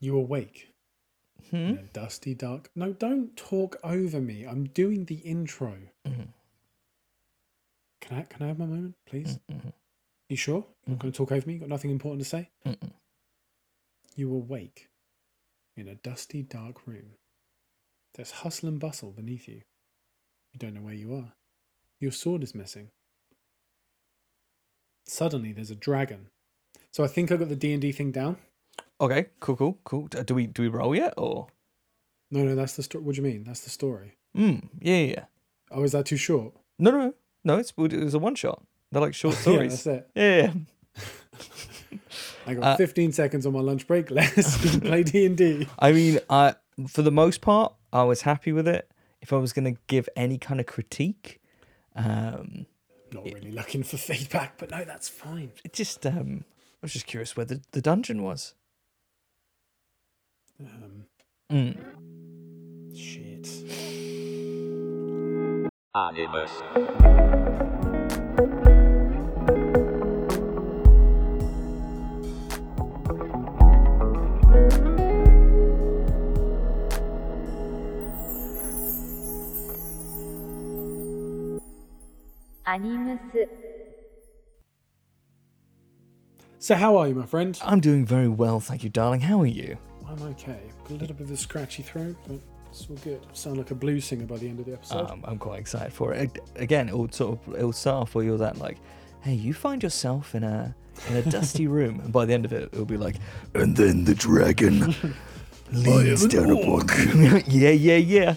You awake Hmm? in a dusty, dark. No, don't talk over me. I'm doing the intro. Mhm. Can I? Can I have my moment, please? Mhm. You sure? You're not going to talk over me? You got nothing important to say? Mm-mm. You awake in a dusty, dark room. There's hustle and bustle beneath you. You don't know where you are. Your sword is missing. Suddenly, there's a dragon. So I think I got the D and D thing down. Okay, cool, cool, cool. Do we do we roll yet or? No, no, that's the story. What do you mean? That's the story. Mm, yeah, yeah, yeah. Oh, is that too short? No, no, no. It's it was a one shot. They're like short yeah, stories. that's it. yeah, yeah, yeah. I got Uh, 15 seconds on my lunch break. Let's play D and D. I mean, I for the most part, I was happy with it. If I was going to give any kind of critique, um, Not really looking for feedback, but no, that's fine. it just um, I was just curious where the, the dungeon was. Um, Mm. shit. Animus. So how are you, my friend? I'm doing very well, thank you, darling. How are you? I'm okay. Got a little bit of a scratchy throat, but it's all good. I sound like a blues singer by the end of the episode. Um, I'm quite excited for it. Again, it'll sort of it'll start off where you're that like, hey, you find yourself in a in a dusty room, and by the end of it, it'll be like, and then the dragon leads an down orc." upon. yeah, yeah, yeah.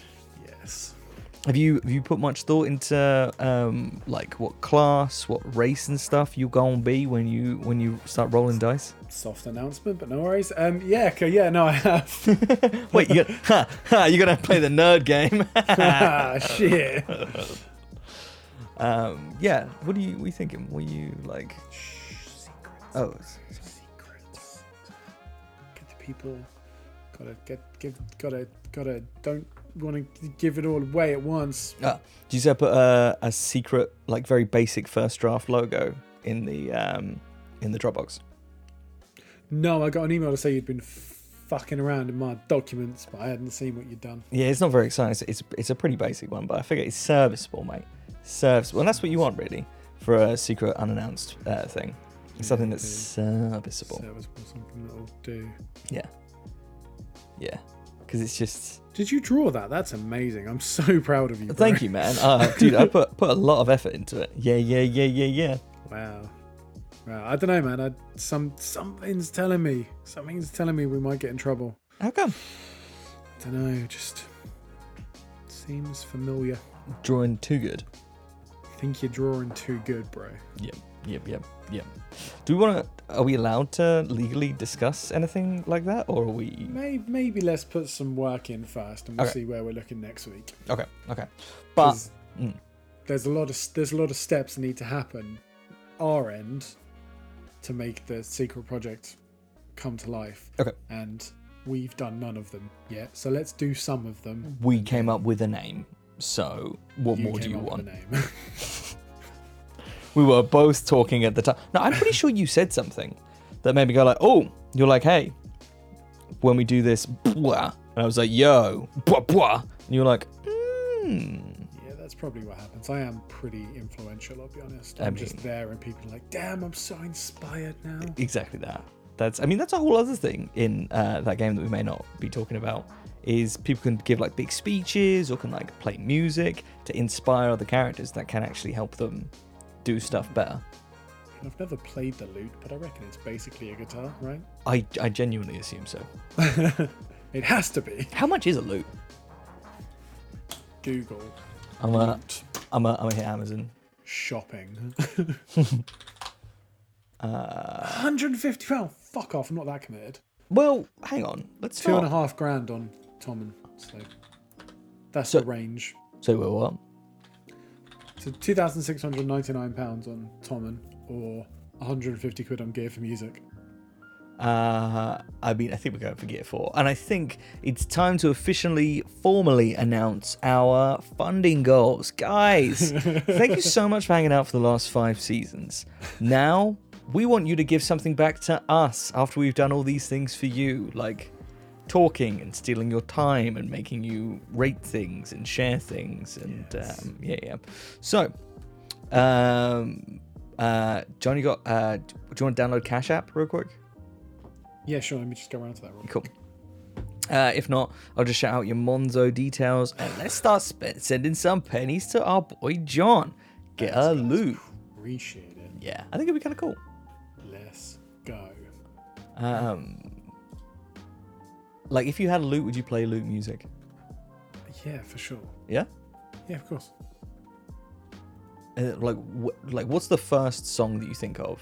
Have you have you put much thought into um like what class, what race and stuff you gonna be when you when you start rolling dice? Soft announcement, but no worries. Um, yeah, yeah, no, I have. Wait, you got, ha, ha, you're gonna play the nerd game. ah, shit. um, yeah. What are you? What are you thinking? Were you like? Secrets. Oh, Secrets. Get the people. Gotta get, give, gotta, gotta. Don't want to give it all away at once. Ah, did you say put a, a secret, like very basic first draft logo in the um in the Dropbox? No, I got an email to say you'd been fucking around in my documents, but I hadn't seen what you'd done. Yeah, it's not very exciting. It's, it's it's a pretty basic one, but I figure it's serviceable, mate. Serviceable, and that's what you want really for a secret unannounced uh, thing. It's something that's serviceable. Serviceable, something that'll do. Yeah, yeah, because it's just. Did you draw that? That's amazing. I'm so proud of you. Bro. Thank you, man. Uh, dude, I put put a lot of effort into it. Yeah, yeah, yeah, yeah, yeah. Wow. Wow. I don't know, man. I, some something's telling me. Something's telling me we might get in trouble. How come? I don't know. Just seems familiar. Drawing too good. I think you're drawing too good, bro. Yep, yep, yep, yep. Do we want to? Are we allowed to legally discuss anything like that, or are we? Maybe, maybe let's put some work in first, and we'll Okay. see where we're looking next week. Okay, okay. But mm. there's a lot of there's a lot of steps that need to happen our end to make the secret project come to life. Okay. And we've done none of them yet, so let's do some of them. we came up with a name. So what You more do you up with want? We were both talking at the time. No, I'm pretty sure you said something that made me go like, "Oh," you're like, "Hey, when we do this," blah, and I was like, "Yo," blah, blah, and you're like, "Hmm." yeah, that's probably what happens. I am pretty influential, I'll be honest. I I'm just there, and people are like, "Damn, I'm so inspired now." Exactly that. That's. I mean, that's a whole other thing in uh, that game that we may not be talking about. Is people can give like big speeches or can like play music to inspire other characters that can actually help them do stuff better. I've never played the lute, but I reckon it's basically a guitar, right? I, I genuinely assume so. it has to be. How much is a lute? Google I'm a, lute I'm a, I'm a hit Amazon. shopping. Uh, 150 pound. Fuck off! I'm not that committed. well, hang on. Let's Two and a half grand on Thomann. So that's So- the range. So we're what? So 2,699 pounds on Thomann, or 150 quid on Gear4music. Uh, I mean, I think we're going for Gear 4. And I think it's time to officially, formally announce our funding goals. Guys, thank you so much for hanging out for the last five seasons. Now, we want you to give something back to us after we've done all these things for you. Like, talking and stealing your time and making you rate things and share things and Yes. um, yeah, yeah. So, um, uh, John, you got? Uh, do you want to download Cash App real quick? Yeah, sure. Let me just go around to that real Cool. Uh, if not, I'll just shout out your Monzo details and let's start sp- sending some pennies to our boy John. Get a loot. Appreciate it. Yeah, I think it'd be kind of cool. Let's go. Um, like if you had a loot, would you play loot music? Yeah, for sure. Yeah. Yeah, of course. Uh, like, wh- like what's the first song that you think of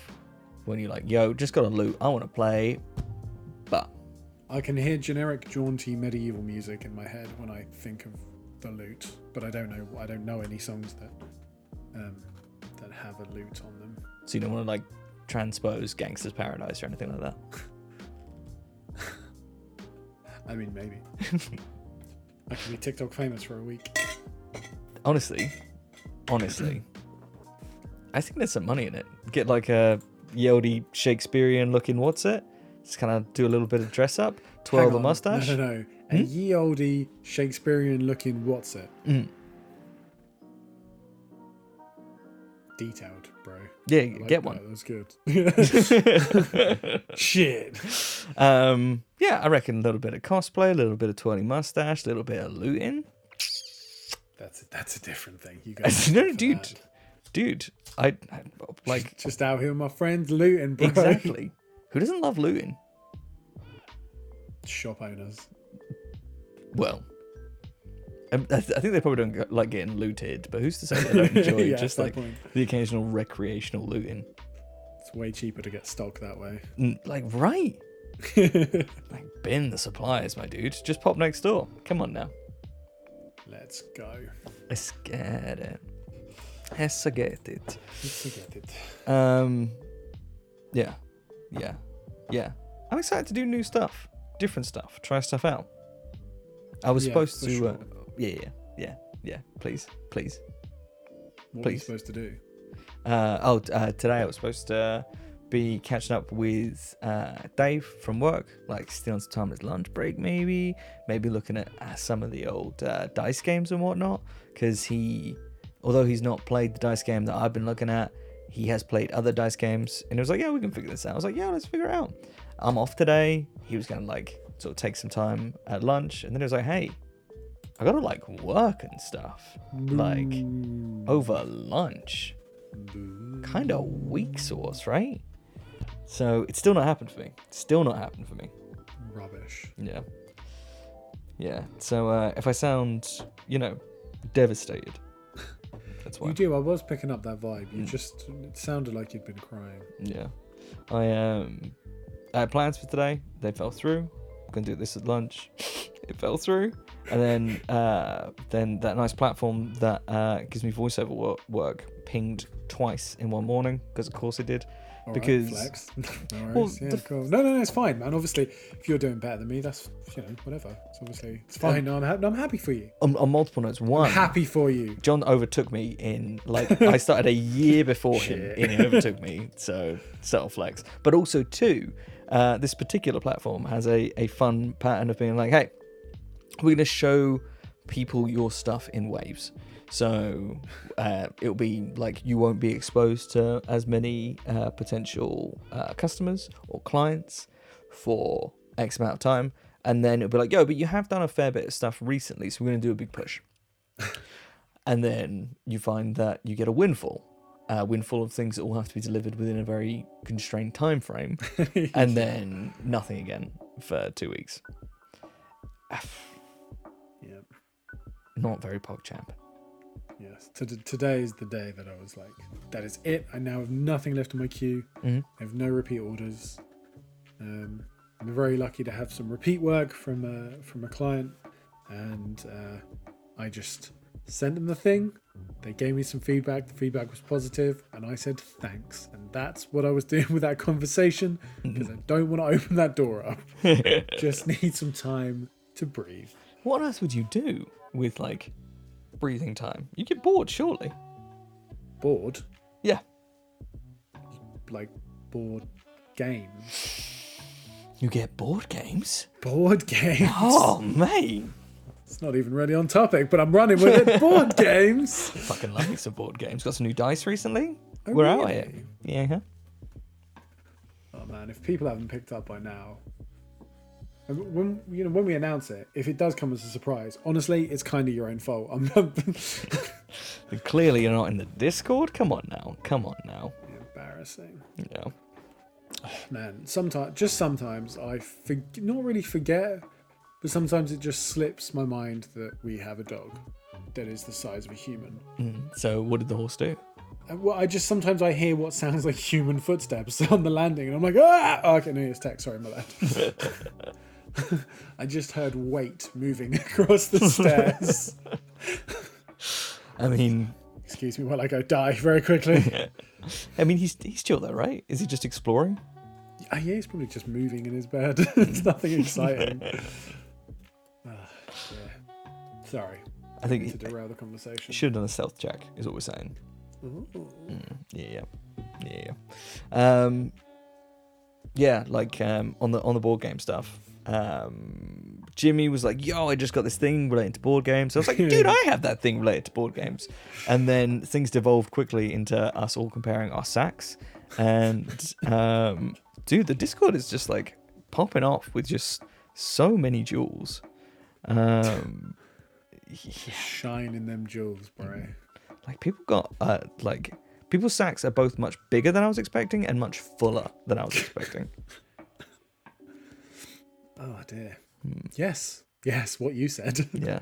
when you're like, yo, just got a loot, I want to play, but I can hear generic, jaunty medieval music in my head when I think of the lute, but I don't know. I don't know any songs that um, that have a lute on them. so you don't want to like transpose Gangsta's Paradise or anything like that. I mean, maybe. I could be TikTok famous for a week. honestly, honestly, I think there's some money in it. Get like a Yeldy Shakespearean looking what's it? Just kind of do a little bit of dress up, twirl the mustache. No, no, no. A ye oldie Shakespearean looking what's it? Mm. Detailed. Yeah, like get that. one. That's good. Shit. um, yeah, I reckon a little bit of cosplay, a little bit of twirling mustache, a little bit of looting. That's a, that's a different thing. You guys. no, dude, dude, I, I like Just out here with my friends looting, bro. exactly. Who doesn't love looting? Shop owners. Well, I, think they probably don't like getting looted, but who's to say they don't enjoy Yeah, just like point. the occasional recreational looting? It's way cheaper to get stock that way. Like, right? Like, bin the supplies, my dude. Just pop next door. Come on now. Let's go. Let's get it. Let's get it. Let's get it. Um, yeah, yeah, yeah. I'm excited to do new stuff, different stuff, try stuff out. I was Yeah, supposed to, uh, sure. Yeah, yeah, yeah, yeah. Please, please. What are you Please. supposed to do? Uh, oh, uh, today I was supposed to be catching up with uh, Dave from work, like stealing some time at lunch break, maybe, maybe looking at uh, some of the old uh, dice games and whatnot. Because he, although he's not played the dice game that I've been looking at, he has played other dice games, and it was like, "Yeah, we can figure this out." I was like, "Yeah, let's figure it out." I'm off today. He was gonna like sort of take some time at lunch, and then he was like, "Hey, I gotta like work and stuff, like over lunch." Kind of weak sauce, right? So it's still not happened for me. Still not happened for me. Rubbish. Yeah. Yeah. So uh, if I sound, you know, devastated, that's why. You do. I was picking up that vibe. You Mm. just it sounded like you'd been crying. Yeah. I um, I had plans for today. They fell through. I'm gonna do this at lunch. it fell through, and then uh, then that nice platform that uh, gives me voiceover work, work pinged twice in one morning because of course it did. All right, Because- flex. no worries. Well, yeah, the- cool. No, no, no, it's fine, man. Obviously, if you're doing better than me, that's you know whatever. It's obviously it's fine. No, I'm, ha- I'm happy for you. On, on multiple notes. I'm One, happy for you. John overtook me in like I started a year before him and he overtook me, so subtle flex. But also two, uh, this particular platform has a, a fun pattern of being like, hey, we're gonna show people your stuff in waves. So uh, it'll be like you won't be exposed to as many uh, potential uh, customers or clients for X amount of time, and then it'll be like, yo, but you have done a fair bit of stuff recently, so we're gonna do a big push. And then you find that you get a windfall a windfall of things that all have to be delivered within a very constrained time frame and then nothing again for two weeks Yeah. not very pogchamp Yes. To- today is the day that I was like, that is it. I now have nothing left in my queue. Mhm. I have no repeat orders. Um, I'm very lucky to have some repeat work from a, from a client, and uh, I just sent them the thing. They gave me some feedback. The feedback was positive, and I said thanks. And that's what I was doing with that conversation because I don't want to open that door up. just need some time to breathe. what else would you do with like breathing time you get bored surely Bored, yeah like board games. You get board games? Board games. Oh, mate. It's not even really on topic, but I'm running with it. Board games. Fucking love me some board games. Got some new dice recently. Oh, We're out here. Yeah. huh? Oh man, if people haven't picked up by now, uh, when you know when we announce it, if it does come as a surprise, honestly, it's kind of your own fault. I'm Clearly, you're not in the Discord. Come on now. Come on now. embarrassing, Yeah. Oh, man. Sometimes, just sometimes, I for, not really forget, but sometimes it just slips my mind that we have a dog that is the size of a human. Mm. So, what did the horse do? Well, I just sometimes I hear what sounds like human footsteps on the landing, and I'm like, ah! Oh, okay, no, it's tech. Sorry, my bad. I just heard weight moving across the stairs. I mean, Excuse me while I go die very quickly. I mean, he's he's chill though, right? Is he just exploring? Ah, yeah, he's probably just moving in his bed. it's nothing exciting. Sorry I think to he derail the conversation. should have done a stealth check. Is what we're saying. Mm, yeah, yeah, yeah, yeah. Um, yeah, like um, on the on the board game stuff. Um, Jimmy was like, "Yo, I just got this thing relating to board games." I was like, "Dude, I have that thing related to board games." And then things devolved quickly into us all comparing our sacks. And um, dude, the Discord is just like popping off with just so many jewels. Um, yeah. Shine in them jewels, bro. Like people got uh like people's sacks are both much bigger than I was expecting and much fuller than I was expecting. Oh dear. Yes, yes, what you said. yeah.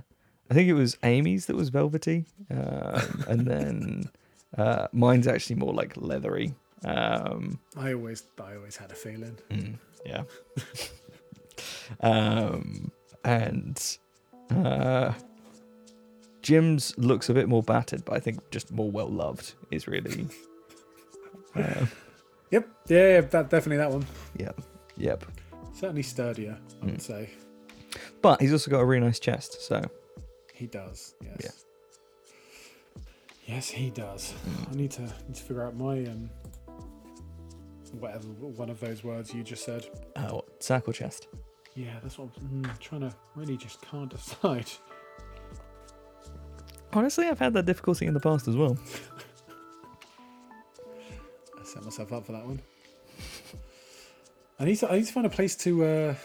I think it was Amy's that was velvety. Um, and then uh mine's actually more like leathery. Um I always, I always had a feeling. mm, yeah. um and uh Jim's looks a bit more battered, but I think just more well loved is really uh, Yep, yeah, yeah, that definitely that one. yep. Yep. Certainly sturdier, I would say. But he's also got a really nice chest, so He does. Yes. Yeah. Yes, he does. I need to need to figure out my um whatever one of those words you just said. sack or chest? Yeah, that's what I'm mm, trying to really just can't decide. Honestly, I've had that difficulty in the past as well. I set myself up for that one. I need to I need to find a place to uh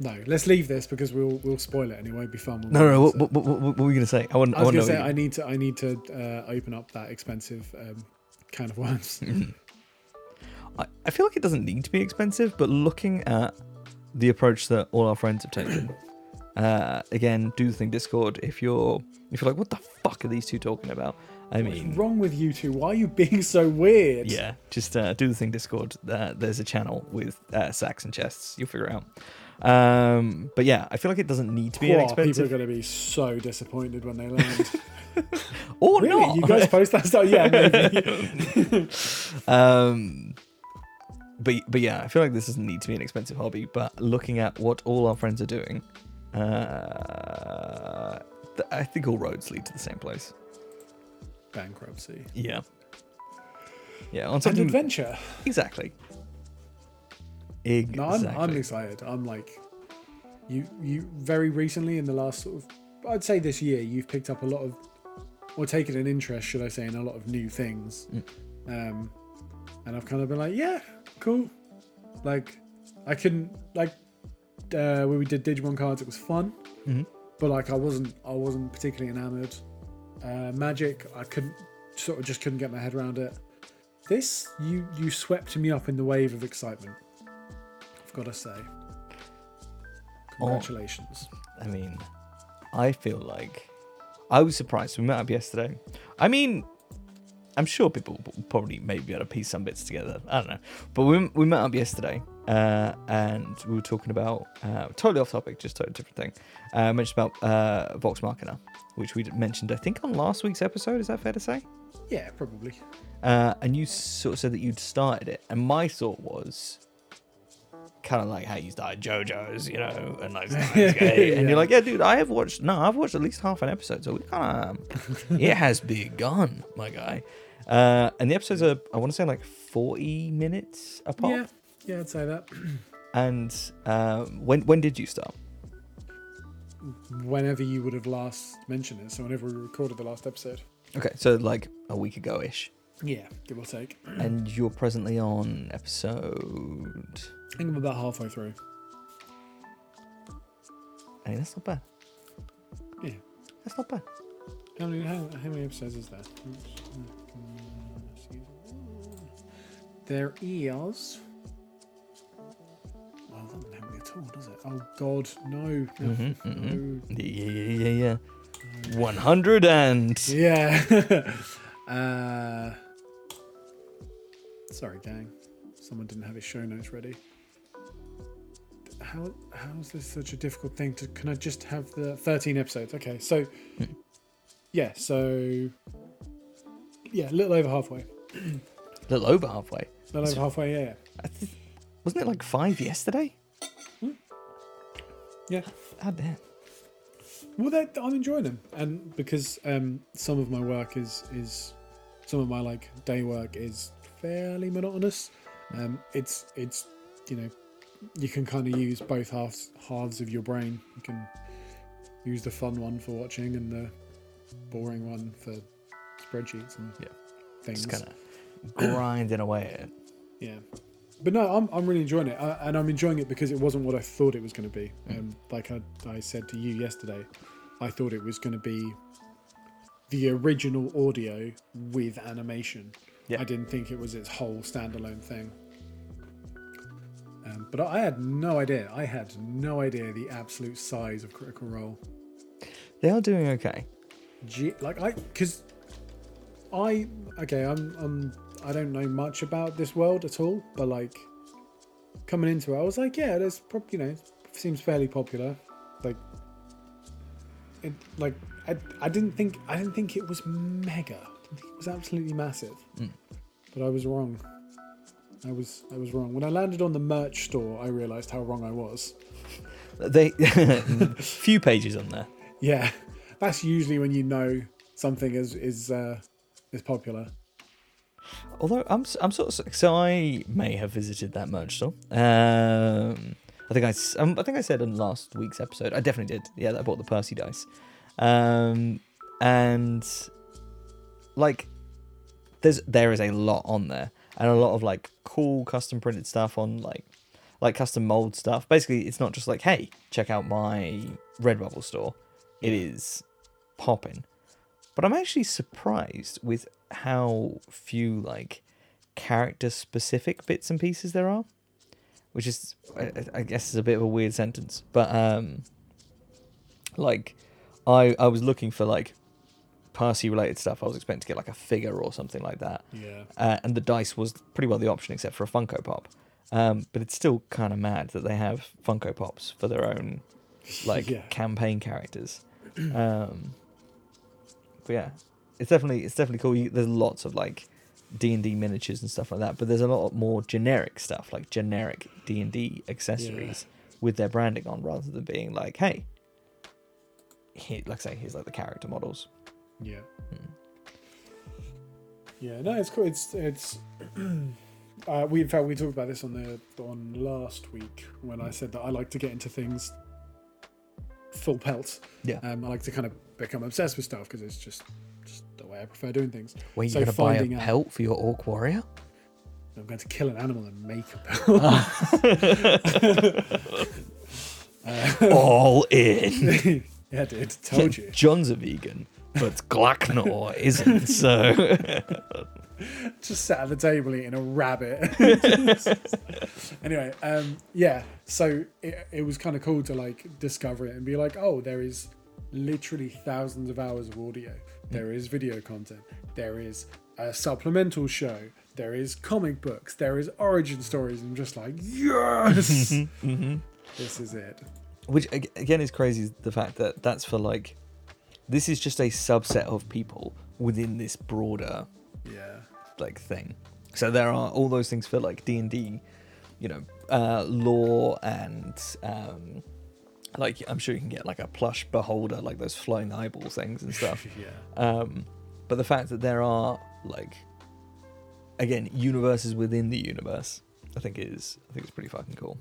no, let's leave this because we'll we'll spoil it anyway. It'd be fun. No, no. What, what, what, what were you gonna say? I want. I I, was want gonna say I need to I need to uh, open up that expensive um, can of worms. I, I feel like it doesn't need to be expensive, but looking at the approach that all our friends have taken, uh, again, do the thing Discord. If you're if you're like, what the fuck are these two talking about? I What's mean, wrong with you two? Why are you being so weird? yeah, just uh, do the thing Discord. Uh, there's a channel with uh, sacks and chests. You'll figure it out. Um, but yeah, I feel like it doesn't need to be Whoa, people are going to be so disappointed when they land. or really? not. You guys post that stuff? Yeah, maybe. um but but yeah i feel like this doesn't need to be an expensive hobby but looking at what all our friends are doing uh th- i think all roads lead to the same place Bankruptcy. yeah yeah on something adventure. exactly No, I'm, I'm excited. I'm like, you, you very recently in the last sort of, I'd say this year, you've picked up a lot of, or taken an interest, should I say, in a lot of new things. Mm. Um, and I've kind of been like, yeah, cool. Like, I couldn't like uh, when we did Digimon cards, it was fun, Mhm. but like I wasn't, I wasn't particularly enamored. Uh, Magic, I couldn't, sort of just couldn't get my head around it. This, you, you swept me up in the wave of excitement. I've got to say. Congratulations. i mean i feel like i was surprised we met up yesterday i mean i'm sure people probably maybe be able to piece some bits together i don't know but we, we met up yesterday uh, and we were talking about uh, totally off topic just totally different thing uh, mentioned about uh, vox machina which we mentioned i think on last week's episode is that fair to say Yeah, probably. uh, and you sort of said that you'd started it, and my thought was kind of like how you started JoJo's, you know, and like, and Yeah. you're like, yeah, dude, I have watched. No, I've watched at least half an episode, so we kind of, it has begun, my guy. Uh, and the episodes are, I want to say, like 40 minutes apart. Yeah, yeah, I'd say that. and uh, when when did you start? Whenever you would have last mentioned it, so whenever we recorded the last episode. Okay, so like a week ago ish, Yeah, give or take. and you're presently on episode. I think I'm about halfway through. Hey, that's not bad. Yeah. That's not bad. How many, how, how many episodes is that? there? There is. At all, does it? Oh God, no! Mhm, no. mhm. Yeah, yeah, yeah, yeah. One hundred and Yeah. uh, sorry, gang. Someone didn't have his show notes ready. How how is this such a difficult thing to? Can I just have the thirteen episodes? Okay, so yeah, so yeah, a little over halfway. a little over halfway. A little over halfway. Yeah, yeah. I th- wasn't it like five yesterday? Yeah. God damn. Well, I'm enjoying them, and because um, some of my work is is some of my like day work is fairly monotonous. Um, it's it's you know you can kind of use both halves halves of your brain. You can use the fun one for watching and the boring one for spreadsheets and Yeah. things. Just kind of grinding away at it. Yeah. But no, I'm, I'm really enjoying it. I, and I'm enjoying it because it wasn't what I thought it was going to be. Um, like I, I said to you yesterday, I thought it was going to be the original audio with animation. Yeah. I didn't think it was its whole standalone thing. Um, but I had no idea. I had no idea the absolute size of Critical Role. They are doing okay. G- like I, because I okay, I'm I'm I don't know much about this world at all, but like coming into it, I was like, yeah, there's probably you know seems fairly popular, like it like I, I didn't think I didn't think it was mega, I didn't think it was absolutely massive, Mm. but I was wrong. I was I was wrong when I landed on the merch store. I realized how wrong I was. They few pages on there. Yeah, that's usually when you know something is is uh, is popular. Although I'm I'm sort of so I may have visited that merch store. Um, I think I um, I think I said in last week's episode. I definitely did. Yeah, that I bought the Percy dice. Um, and like there's there is a lot on there and a lot of like cool custom printed stuff on like like custom mold stuff. Basically, it's not just like hey, check out my Redbubble store. It is popping. But I'm actually surprised with how few like character specific bits and pieces there are, which is I, I- guess is a bit of a weird sentence, but um, like I I was looking for like Percy related stuff. I was expecting to get like a figure or something like that, Yeah. uh, and the dice was pretty well the option except for a Funko Pop. Um, but it's still kind of mad that they have Funko Pops for their own like Yeah. campaign characters. Um, but yeah, it's definitely it's definitely cool. You, there's lots of like D and D miniatures and stuff like that, but there's a lot more generic stuff like generic D and D accessories with their branding on, rather than being like, hey, here, like I say, here's like the character models. Yeah. Hmm. Yeah, no, it's cool. It's it's. uh, we in fact we talked about this on the on last week when I said that I like to get into things full pelt. Yeah. Um, I like to kind of become obsessed with stuff because it's just just the way I prefer doing things. You So gonna buy a finding out- pelt for your orc warrior? I'm going to kill an animal and make a pelt. All in. yeah, dude, told you. John's a vegan, but Glacknor isn't. So just sat at the table eating a rabbit. anyway, um, yeah. So it, it was kind of cool to like discover it and be like, oh, there is literally thousands of hours of audio. There is video content. There is a supplemental show. There is comic books. There is origin stories. I'm just like, yes, this is it. which again is crazy. The fact that that's for like this is just a subset of people within this broader Yeah, like thing so there are all those things for like d&d you know uh lore and um like i'm sure you can get like a plush beholder like those flying eyeball things and stuff yeah, um but the fact that there are like again universes within the universe i think is i think it's pretty fucking cool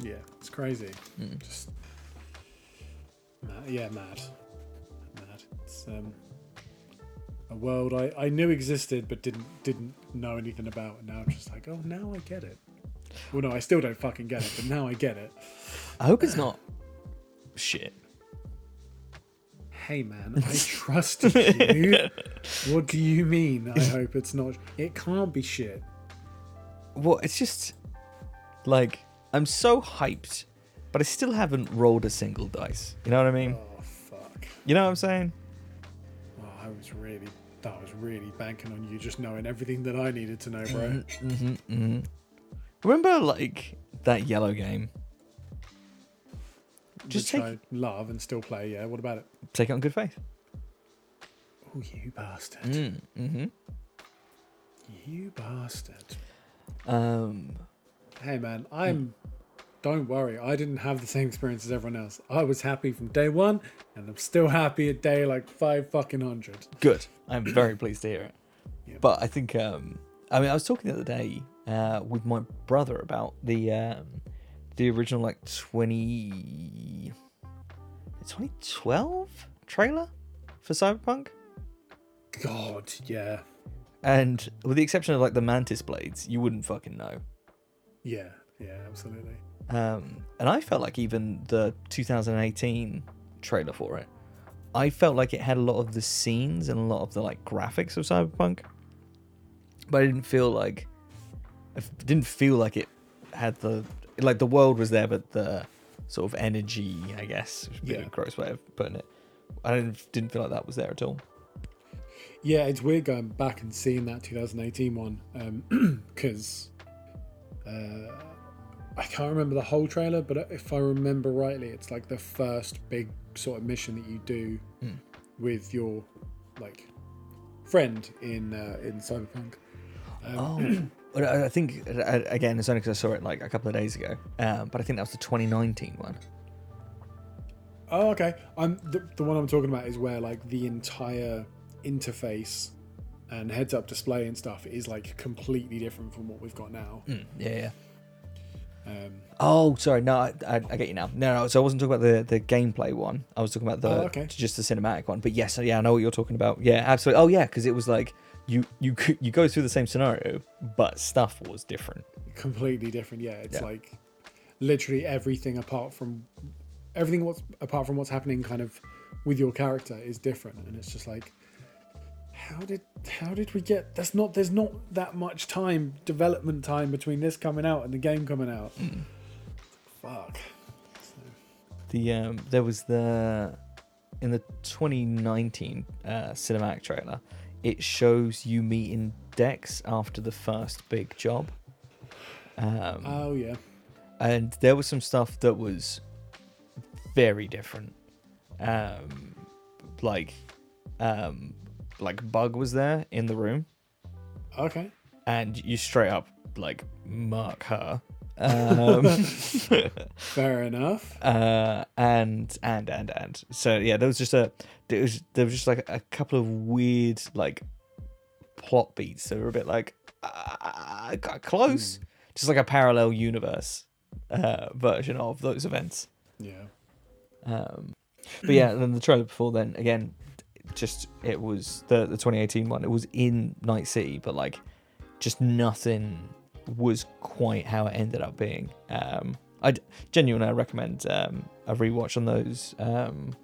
Yeah, it's crazy. Mm. Just mad. Yeah, mad. Mad. It's um, a world I, I knew existed but didn't didn't know anything about, and now I'm just like, oh, now I get it. Well, no, I still don't fucking get it, but now I get it. I hope it's not shit. Hey, man, I trusted you. what do you mean? I hope it's not. It can't be shit. Well, it's just like I'm so hyped, but I still haven't rolled a single dice. You know what I mean? Oh fuck. You know what I'm saying? Oh, I was really, that was really banking on you just knowing everything that I needed to know, bro. Mm-hmm, hmm Remember, like that yellow game? Just Which take I love and still play. Yeah. What about it? take it on good faith. Oh, you bastard! Mm, mm-hmm. You bastard! Um, Hey, man, I'm. Don't worry, I didn't have the same experience as everyone else. I was happy from day one, and I'm still happy at day like five fucking hundred. good. I'm very pleased to hear it. Yeah. But I think, um, I mean, I was talking the other day uh, with my brother about the um, the original like 20 2012 trailer for Cyberpunk. God, yeah, And with the exception of like the mantis blades, you wouldn't fucking know. yeah, yeah, absolutely. Um, and I felt like even the 2018 trailer for it, I felt like it had a lot of the scenes and a lot of the like graphics of Cyberpunk, but I didn't feel like I didn't feel like it had the like the world was there, but the sort of energy, I guess, would be a Yeah. gross way of putting it. I didn't didn't feel like that was there at all. Yeah, it's weird going back and seeing that 2018 one because uh, I can't remember the whole trailer, but if I remember rightly, it's like the first big sort of mission that you do Hmm. with your like friend in uh, in Cyberpunk. Um, Oh, I I think uh, again, it's only because I saw it like a couple of days ago. Um, but I think that was the 2019 one. Oh, okay. I'm the, the one I'm talking about is where like the entire interface and heads-up display and stuff is like completely different from what we've got now. Mm, yeah, yeah. Um, Oh, sorry. No, I, I, I get you now. No, no. So I wasn't talking about the, the gameplay one. I was talking about the Oh, okay. just the cinematic one. But yes, yeah, I know what you're talking about. Yeah, absolutely. Oh, yeah, because it was like you you you go through the same scenario, but stuff was different. completely different. Yeah, it's Yeah. like literally everything apart from everything what's apart from what's happening kind of with your character is different, and it's just like how did how did we get? That's not there's not that much time development time between this coming out and the game coming out. Mm. Fuck. The um, there was the in the 2019 uh, cinematic trailer. It shows you meeting Dex after the first big job. Um, Oh yeah. and there was some stuff that was very different um like um like bug was there in the room Okay. and you straight up like mark her um Fair enough. uh and and and and so yeah there was just a there was there was just like a couple of weird like plot beats that were a bit like uh, close just like a parallel universe uh version of those events Yeah. Um, but yeah, then the trailer before then again, just it was the the 2018 one. It was in Night City, but like just nothing was quite how it ended up being. Um, I genuinely recommend um, a rewatch on those. Um,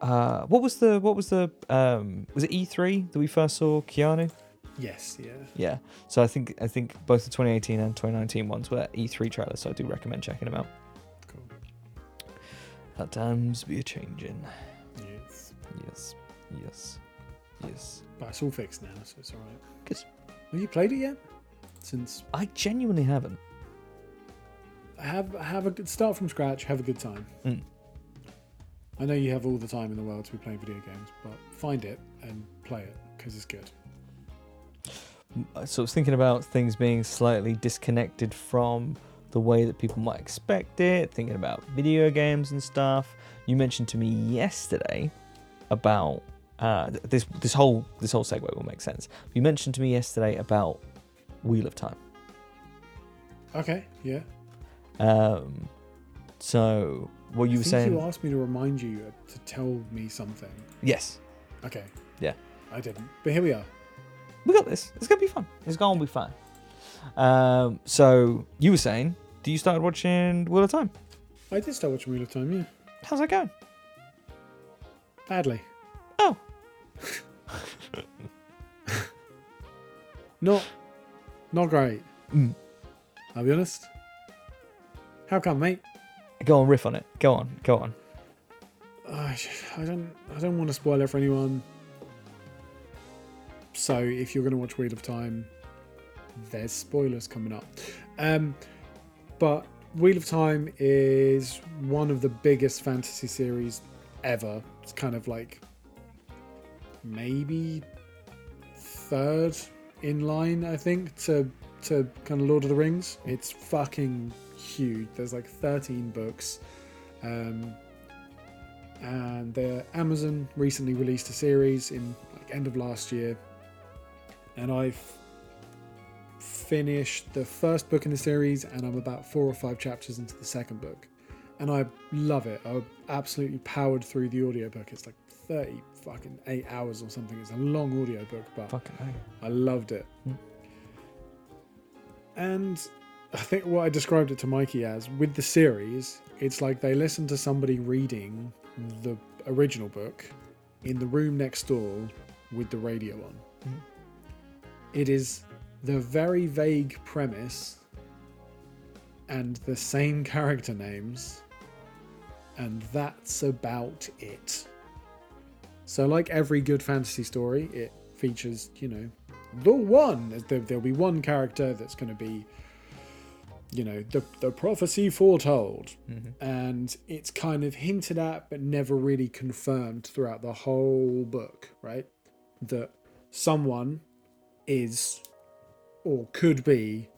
uh, what was the what was the um, was it E3 that we first saw Keanu? Yes. Yeah. Yeah. So I think I think both the 2018 and 2019 ones were E3 trailers. So I do recommend checking them out. Cool. That times be a changing. Yes. Yes. Yes. Yes. But it's all fixed now, so it's all right. Good. Have you played it yet? Since I genuinely haven't. have have a good start from scratch. Have a good time. Mm. I know you have all the time in the world to be playing video games, but find it and play it because it's good. So I was thinking about things being slightly disconnected from the way that people might expect it, thinking about video games and stuff. You mentioned to me yesterday about uh, this this whole this whole segue will make sense. You mentioned to me yesterday about Wheel of Time. Okay. Yeah. Um, so what you I were think saying? you asked me to remind you to tell me something. yes, Okay. Yeah. I didn't. But here we are. we got this. It's gonna be fun. It's gonna be fun. Um, so you were saying, do you start watching Wheel of Time? I did start watching Wheel of Time, yeah. How's that going? Badly. Oh. Not not great. Mm. I'll be honest. How come, mate? Go on, riff on it. Go on, go on. I, I don't I don't want to spoil it for anyone. So if you're going to watch Wheel of Time, there's spoilers coming up. Um, but Wheel of Time is one of the biggest fantasy series ever. It's kind of like maybe third in line, I think, to to kind of Lord of the Rings. It's fucking huge. There's like 13 books. Um, and the Amazon recently released a series in like end of last year, and I've finished the first book in the series, and I'm about four or five chapters into the second book, and I love it. I absolutely powered through the audiobook. It's like 30 fucking eight hours or something. It's a long audiobook, but Fucking. I loved it. Mm. And I think what I described it to Mikey as with the series, it's like they listen to somebody reading the original book in the room next door with the radio on. Mm. It is the very vague premise and the same character names, and that's about it. So, like every good fantasy story, it features, you know, the one. There, there'll be one character that's going to be, you know, the, the prophecy foretold. Mhm. And it's kind of hinted at, but never really confirmed throughout the whole book, right? That someone is or could be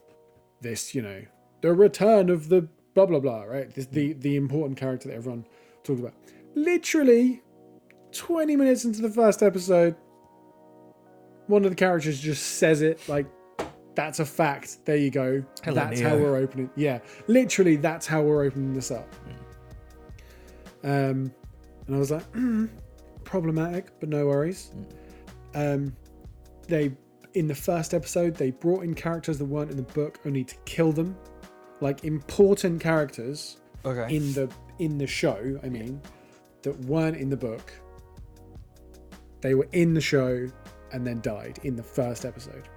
this, you know, the return of the blah blah blah, right? This, the the important character that everyone talks about. Literally, twenty minutes into the first episode, one of the characters just says it like that's a fact. There you go. Hello, that's Neo. how we're opening. Yeah, literally, that's how we're opening this up. Um, and I was like, mm, problematic, but no worries. Um, they in the first episode they brought in characters that weren't in the book only to kill them, like important characters Okay. in the in the show. I mean, that weren't in the book. They were in the show and then died in the first episode.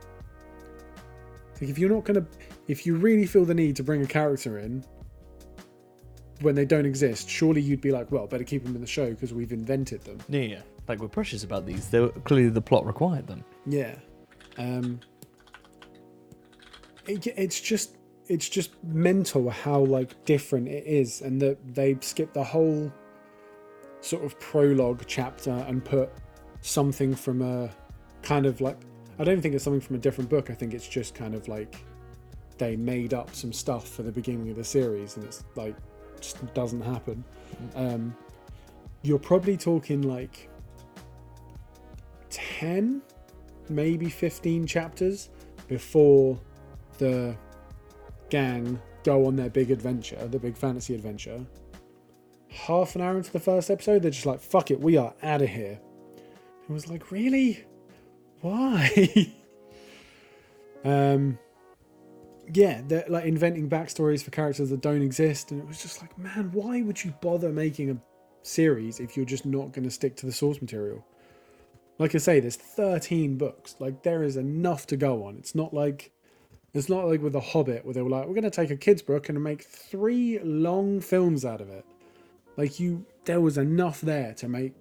Like if you're not gonna, if you really feel the need to bring a character in when they don't exist, surely you'd be like, well, better keep them in the show because we've invented them. yeah, yeah. Like we're precious about these. They were, clearly the plot required them. Yeah. Um it, it's just it's just mental how like different it is and that they skipped the whole sort of prologue chapter and put something from a kind of like I don't think it's something from a different book. I think it's just kind of like they made up some stuff for the beginning of the series and it's like just doesn't happen. Um you're probably talking like 10 maybe 15 chapters before the gang go on their big adventure, the big fantasy adventure. Half an hour into the first episode, they're just like, fuck it, we are out of here. It was like, really? Why? um, yeah, they're like inventing backstories for characters that don't exist, and it was just like, man, why would you bother making a series if you're just not going to stick to the source material? like I say, there's 13 books. Like there is enough to go on. It's not like it's not like with the Hobbit where they were like, we're going to take a kids book and make three long films out of it. Like you, there was enough there to make,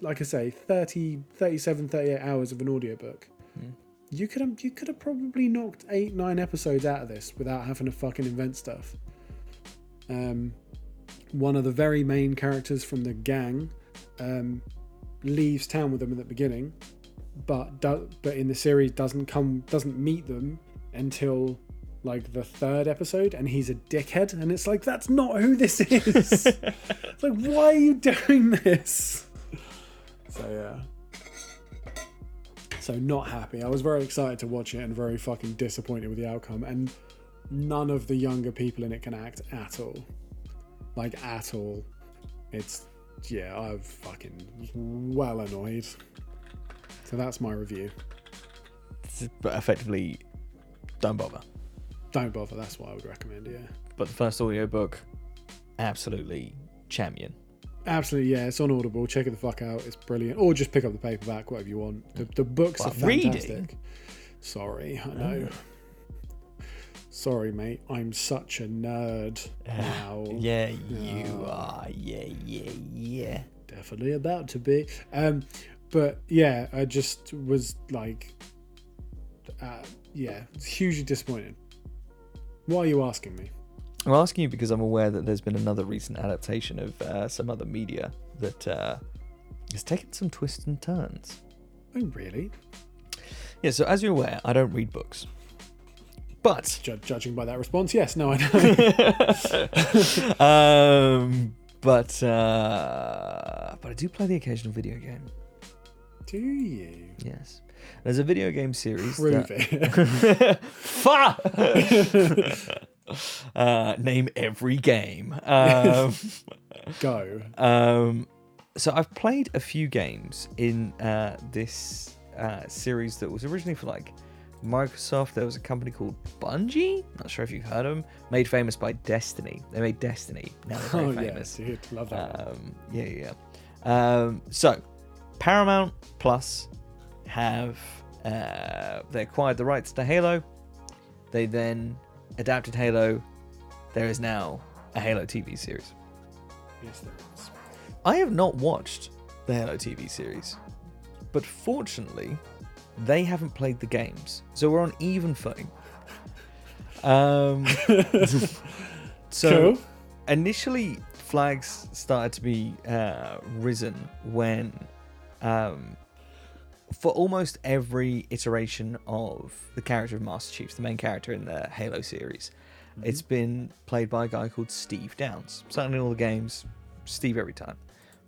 like I say, 30, 37, 38 hours of an audiobook. Hmm. You could have, you could have probably knocked eight, nine episodes out of this without having to fucking invent stuff. Um, one of the very main characters from the gang, um, leaves town with them at the beginning, but do, but in the series doesn't come doesn't meet them until like the third episode, and he's a dickhead, and it's like that's not who this is. it's like why are you doing this? So yeah. So not happy. I was very excited to watch it and very fucking disappointed with the outcome. And none of the younger people in it can act at all. Like at all. It's yeah, I'm fucking well annoyed. So that's my review. But effectively, don't bother. Don't bother. That's what I would recommend. Yeah, But the first audiobook, absolutely champion. Absolutely. Yeah, it's on Audible. Check it the fuck out. It's brilliant. Or just pick up the paperback, whatever you want. The, the books are reading? fantastic. Sorry, I know. Sorry, mate. I'm such a nerd now. Yeah, you Oh. are. Yeah, yeah, yeah. definitely about to be. Um, but yeah, I just was like, uh, yeah, it's hugely disappointing. Why are you asking me? I'm asking you because I'm aware that there's been another recent adaptation of uh, some other media that uh, has taken some twists and turns. Oh, really? Yeah, so as you're aware, I don't read books. But Ju- judging by that response, yes. No, I know. um, but uh, but I do play the occasional video game. Do you Yes, there's a video game series. prove that- it? Fuck. uh, name every game. Um, Go. um, so I've played a few games in uh, this uh, series that was originally for like Microsoft. There was a company called Bungie. Not sure if you've heard of them. Made famous by Destiny. They made Destiny. Now they're Oh yeah, famous. dude, love that. Um, yeah, yeah. yeah. Um, so, Paramount Plus have uh, they acquired the rights to Halo. They then adapted Halo. There is now a Halo TV series. Yes, there is. I have not watched the Halo TV series, but fortunately, they haven't played the games, so we're on even footing. Um, so Cool. initially flags started to be uh, risen when um, for almost every iteration of the character of Master Chief, the main character in the Halo series, it's been played by a guy called Steve Downes. Certainly in all the games, Steve every time.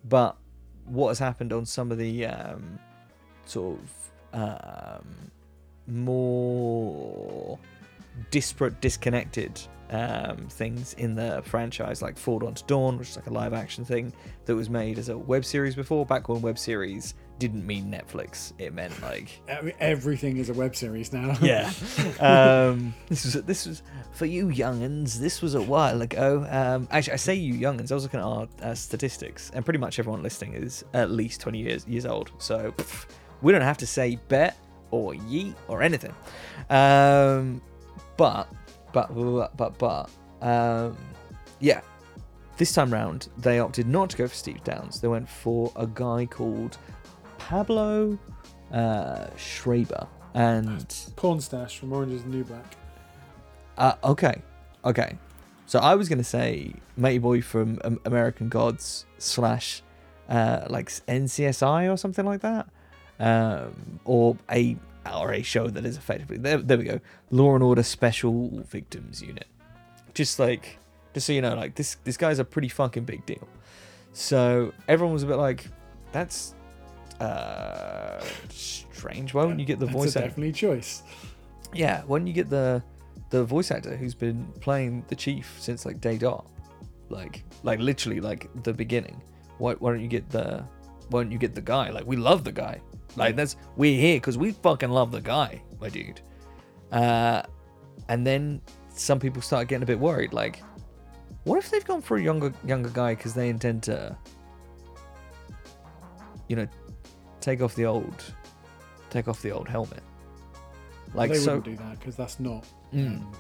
But what has happened on some of the um, sort of um, more disparate, disconnected um, things in the franchise, like Forward Unto Dawn, which is like a live action thing that was made as a web series before, back when web series didn't mean Netflix. It meant like Everything is a web series now. yeah. Um, this was this was for you youngins. This was a while ago. Um, actually, I say you youngins. I was looking at our uh, statistics, and pretty much everyone listening is at least twenty years years old. So pff, we don't have to say bet or yeet or anything. Um, but but but but but um, yeah. This time round, they opted not to go for Steve Downes. They went for a guy called Pablo uh, Schreiber. And Pornstache from Orange is the New Black. uh, okay, okay. So I was gonna say Matey Boy from um, American Gods slash uh, like NCSI or something like that, um, or a or a show that is effectively there. There we go, Law and Order Special Victims Unit. Just like, just so you know, like this this guy's a pretty fucking big deal. So everyone was a bit like, that's uh strange. Why wouldn't you get the That's voice actor? definitely choice. Yeah, when you get the the voice actor who's been playing the chief since like day dot, like like literally like the beginning. Why why don't you get the why don't you get the guy? Like we love the guy. Like that's we're here because we fucking love the guy, my dude. Uh, and then some people start getting a bit worried. Like, what if they've gone for a younger younger guy because they intend to, you know, take off the old, take off the old helmet. Like they so, wouldn't do that because that's not. Mm. Um,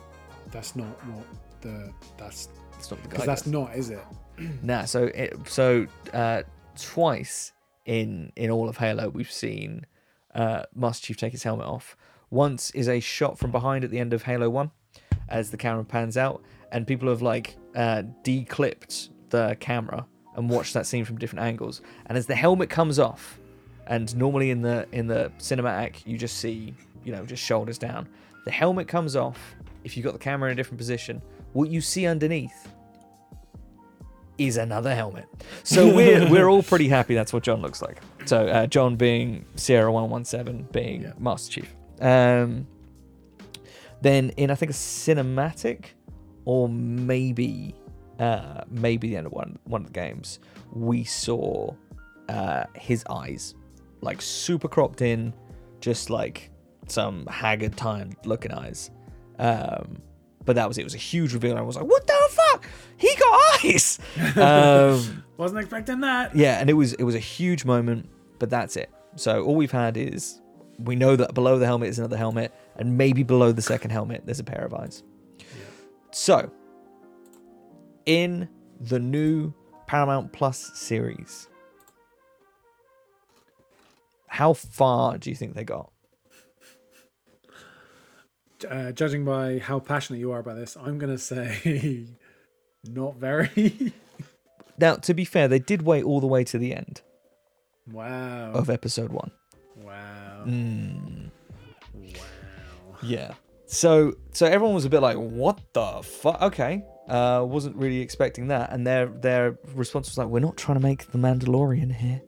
that's not what the. That's it's not the guy. because that's not, is it? Nah, so it, so uh, twice in in all of Halo we've seen uh, Master Chief take his helmet off. Once is a shot from behind at the end of Halo One, as the camera pans out, and people have like uh, declipped the camera and watched that scene from different angles. And as the helmet comes off, and normally in the in the cinematic you just see you know just shoulders down. The helmet comes off. If you've got the camera in a different position, what you see underneath is another helmet. So we're we're all pretty happy that's what John looks like. So uh, John being Sierra One One Seven being Yeah. Master Chief. Um, Then in I think a cinematic, or maybe uh, maybe the end of one one of the games, we saw uh, his eyes, like super cropped in, just like some haggard, tired looking eyes. Um, but that was it. It was a huge reveal. And I was like, "What the fuck? He got eyes!" um, Wasn't expecting that. yeah, and it was it was a huge moment. But that's it. So all we've had is we know that below the helmet is another helmet, and maybe below the second helmet there's a pair of eyes. So, in the new Paramount Plus series, how far do you think they got? Uh, judging by how passionate you are about this, I'm gonna say not very. Now, to be fair, they did wait all the way to the end wow. of episode one. Wow. Mm, Wow. yeah. So, so everyone was a bit like, "What the fuck?" Okay, uh, wasn't really expecting that, and their their response was like, "We're not trying to make the Mandalorian here."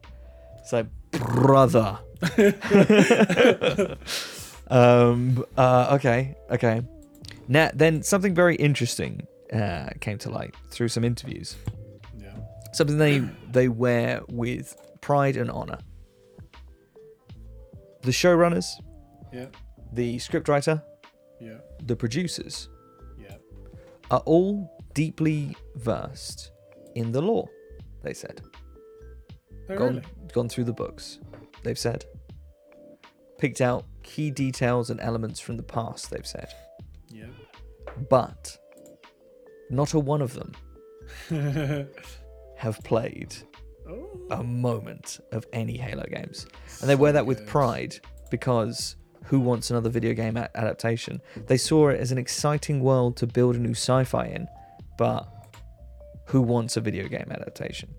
It's like, brother. um. Uh. Okay. Okay. Now, then something very interesting uh, came to light through some interviews. Yeah. Something they they wear with pride and honor. The showrunners, Yeah. the scriptwriter, Yeah. the producers Yeah. are all deeply versed in the lore. They said, Oh, gone really? gone through the books. They've said, picked out key details and elements from the past. They've said, Yeah. but not a one of them have played oh. a moment of any Halo games. And they wear so that with pride because who wants another video game adaptation? They saw it as an exciting world to build a new sci fi in, but who wants a video game adaptation?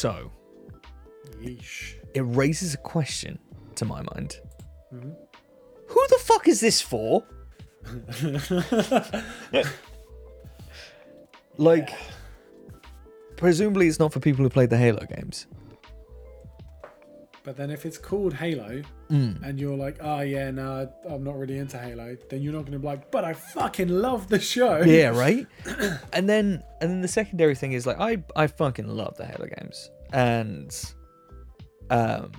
So, Yeesh. it raises a question to my mind. Mhm. Who the fuck is this for? Like, presumably it's not for people who played the Halo games. But then if it's called Halo Mm. and you're like, oh yeah, no, I'm not really into Halo, then you're not going to be like, but I fucking love the show. Yeah, right. and then and then the secondary thing is like I I fucking love the Halo games and um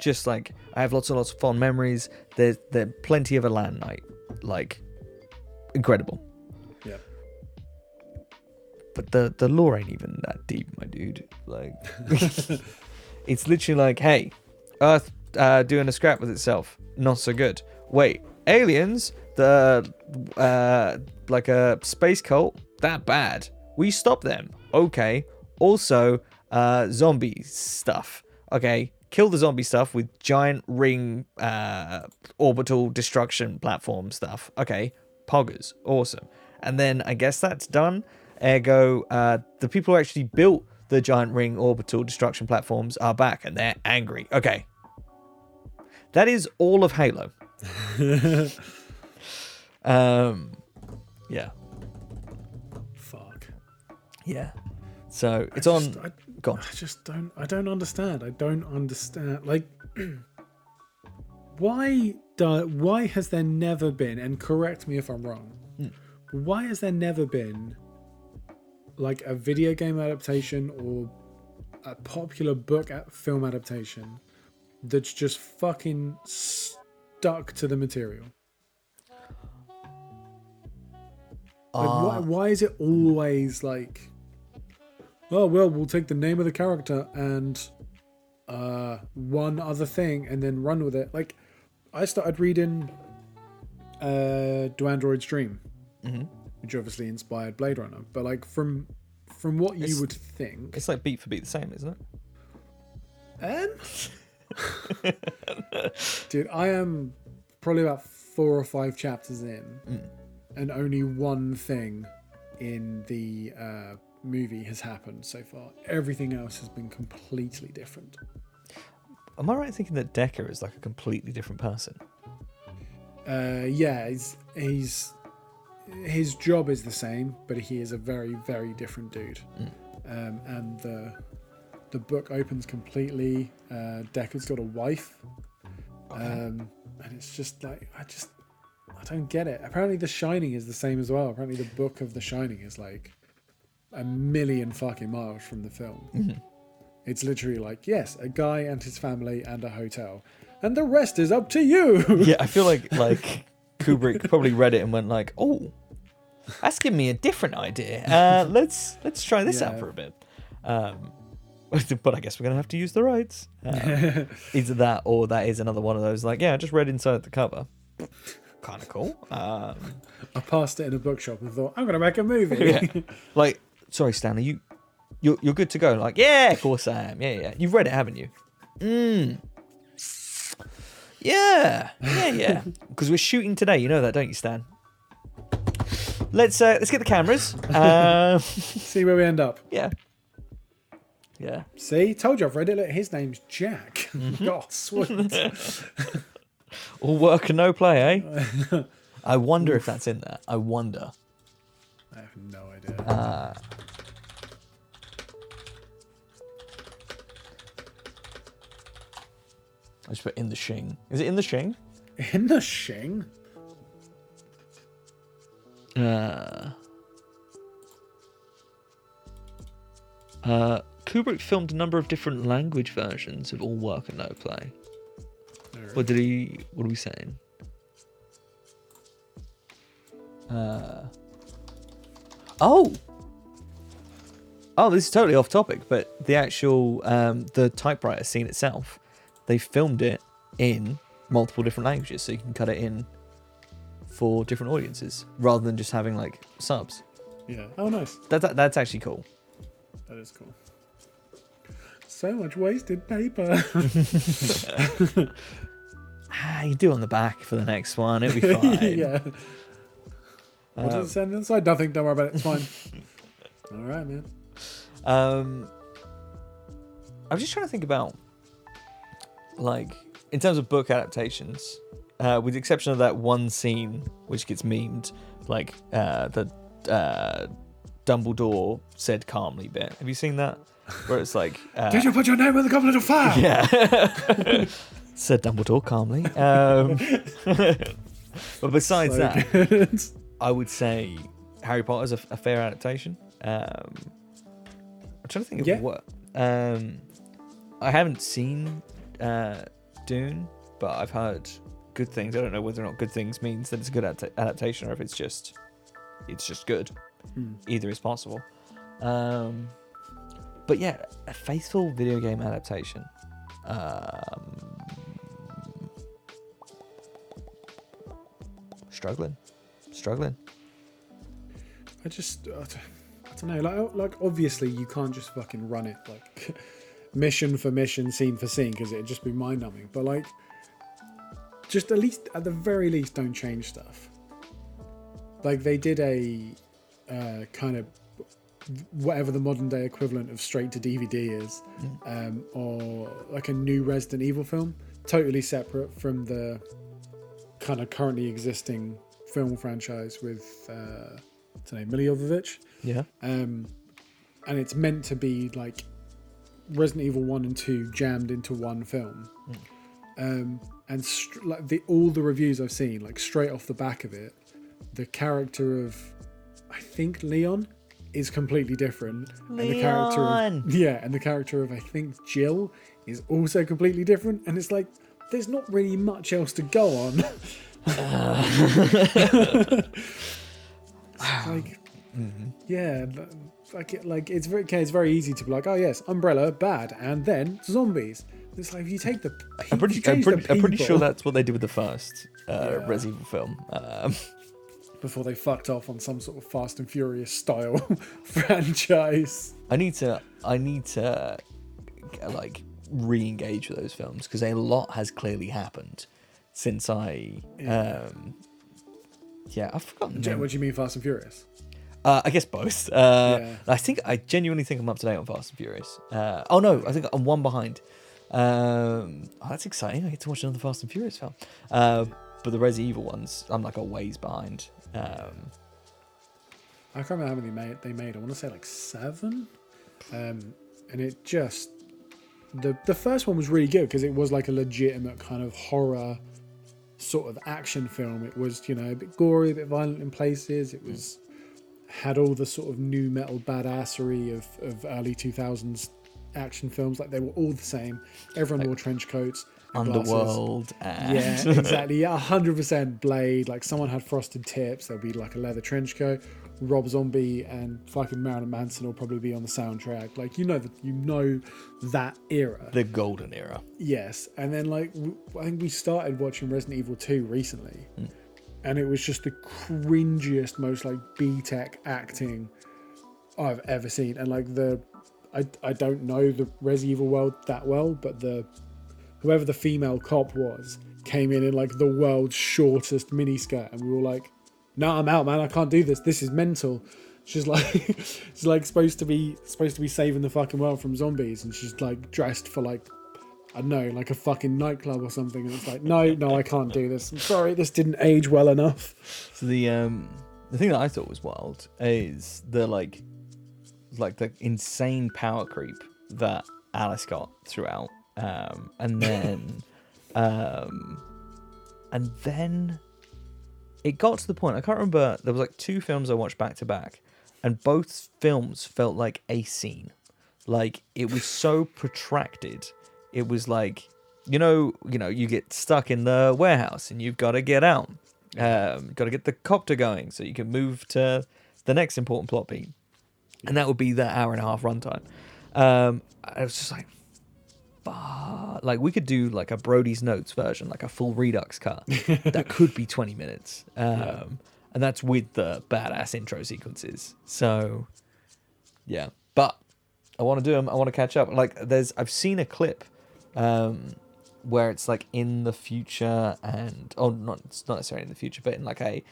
just like I have lots and lots of fond memories. There's there plenty of a LAN night, like incredible. Yeah. But the the lore ain't even that deep, my dude. Like it's literally like, hey, Earth uh, doing a scrap with itself, not so good. Wait, aliens, the uh, like a space cult, that bad. We stop them. Okay. Also, uh, zombie stuff. Okay, kill the zombie stuff with giant ring uh, orbital destruction platform stuff. Okay, poggers, awesome. And then I guess that's done. Ergo, uh, the people who actually built the giant ring orbital destruction platforms are back and they're angry. Okay. That is all of Halo. um, yeah, Fuck. yeah. So it's I on. just- I, Go on. I just don't. I don't understand. I don't understand. Like, why? Do, why has there never been? And correct me if I'm wrong. Hmm. Why has there never been like a video game adaptation or a popular book at film adaptation that's just fucking stuck to the material? Like, why, Uh, why is it always like, oh well, we'll take the name of the character and uh, one other thing and then run with it? Like, I started reading uh, Do Androids Dream, mhm. Which obviously inspired Blade Runner, but like from from what It's- you would think, It's like beat for beat the same, isn't it? um, dude, I am probably about four or five chapters in, Mm. and only one thing in the uh, movie has happened so far. Everything else has been completely different. Am I right in thinking that Deckard is like a completely different person? Uh, yeah, he's, he's his job is the same, but he is a very very different dude. Mm. Um, and the the book opens completely. Uh, Deckard's got a wife, Okay. um, and it's just like I just I don't get it. Apparently, The Shining is the same as well. Apparently, the book of The Shining is like a million fucking miles from the film. Mhm. It's literally like yes, a guy and his family and a hotel, and the rest is up to you. yeah, I feel like like Kubrick probably read it and went like, "Oh, that's giving me a different idea. Uh, let's let's try this out for a bit." Um, but I guess we're gonna have to use the rights. Uh, either that or that is another one of those like, yeah, I just read inside the cover. Kind of cool. Um, I passed it in a bookshop and thought I'm gonna make a movie. Yeah. like, sorry, Stanley, you you're you're good to go. Like, yeah, of course I am. Yeah, yeah. You've read it, haven't you? Mm. Yeah, yeah, yeah. Because we're shooting today. You know that, don't you, Stan? Let's uh, let's get the cameras. Uh, See where we end up. yeah, yeah. See, told you I've read it. Look, his name's Jack. Mm-hmm. God, sweet. All work and no play, eh? I wonder if that's in there. I wonder. I have no idea. Uh, I just put in the shing. Is it in the shing? In the Shing. Uh, uh, Kubrick filmed a number of different language versions of All Work and No Play. What did he? What are we saying? Uh, oh, oh, this is totally off topic, but the actual um, the typewriter scene itself, they filmed it in multiple different languages, so you can cut it in for different audiences rather than just having like subs. Yeah. Oh, nice. That, that that's actually cool. That is cool. So much wasted paper. Ah, you do on the back for the next one. It'll be fine. yeah. What Um, does it send inside? Nothing. Don't worry about it. It's fine. All right, man. Um, I was just trying to think about, like, in terms of book adaptations, uh, with the exception of that one scene which gets memed, like uh, the uh, Dumbledore said calmly bit. Have you seen that? Where it's like, uh, Did you put your name in the goblet of fire? yeah, said Dumbledore calmly. Um, but besides So that, good. I would say Harry Potter's a, a fair adaptation. Um, I'm trying to think of Yeah. what. Um, I haven't seen uh, Dune, but I've heard good things. I don't know whether or not good things means that it's a good adapta- adaptation or if it's just it's just good. Hmm. Either is possible. Um, but yeah, a faithful video game adaptation. Um, struggling, struggling. I just, I don't know. Like, like obviously you can't just fucking run it like mission for mission, scene for scene, because it'd just be mind numbing. But like, just at least, at the very least, don't change stuff. Like they did a uh, kind of whatever the modern day equivalent of straight to DVD is, um, or like a new Resident Evil film, totally separate from the kind of currently existing film franchise with uh, name, Milla Jovovich, Yeah. um, and it's meant to be like Resident Evil One and Two jammed into one film. Um, and str- like the all the reviews I've seen, like straight off the back of it, the character of I think Leon is completely different. And the character of, yeah, and the character of I think Jill is also completely different. And it's like there's not really much else to go on. It's like yeah, li- like it, like it's very okay, it's very easy to be like, oh yes, Umbrella bad, and then zombies. It's like if you take the I'm pretty, I'm change the I'm pretty sure that's what they did with the first uh, Yeah. Resident Evil film. Um, before they fucked off on some sort of Fast and Furious style franchise. I need to, I need to, like, re-engage with those films because a lot has clearly happened since I, Yeah. um, yeah, I've forgotten. What do you mean Fast and Furious? Uh, I guess both. Uh, Yeah. I think I genuinely think I'm up to date on Fast and Furious. Uh, oh no, I think I'm one behind. Um, oh, that's exciting. I get to watch another Fast and Furious film. Uh, but the Resident Evil ones, I'm like a ways behind. Um, I can't remember how many made they made. I want to say like seven, um, and it just the the first one was really good because it was like a legitimate kind of horror sort of action film. It was you know a bit gory, a bit violent in places. It was had all the sort of nu metal badassery of of early two thousands action films. Like they were all the same. Everyone wore trench coats. Underworld and Yeah, exactly. Yeah, hundred percent Blade. Like someone had frosted tips. There'll be like a leather trench coat. Rob Zombie and fucking Marilyn Manson will probably be on the soundtrack. Like you know that you know that era. the golden era. Yes, and then like w- I think we started watching Resident Evil Two recently, hmm. And it was just the cringiest, most like B Tech acting I've ever seen. And like the, I I don't know the Resident Evil world that well, but the whoever the female cop was came in in like the world's shortest miniskirt, and we were like, "No, I'm out, man. I can't do this. This is mental." She's like, she's like supposed to be supposed to be saving the fucking world from zombies, and she's like dressed for like I don't know, like a fucking nightclub or something. And it's like, no, no, I can't do this. I'm sorry, this didn't age well enough. So the um the thing that I thought was wild is the like like the insane power creep that Alice got throughout. Um and then um and then it got to the point I can't remember there was like two films I watched back to back and both films felt like a scene. Like it was so protracted. It was like you know, you know, you get stuck in the warehouse and you've got to get out. Um, got to get the copter going so you can move to the next important plot beat, and that would be the hour and a half runtime. Um, I was just like, fuck. Like we could do like a Brodie's Notes version, like a full Redux cut. that could be twenty minutes, um, and that's with the badass intro sequences. So, yeah, but I want to do them. I want to catch up. Like, there's I've seen a clip um, where it's like in the future, and oh, not it's not necessarily in the future, but in like a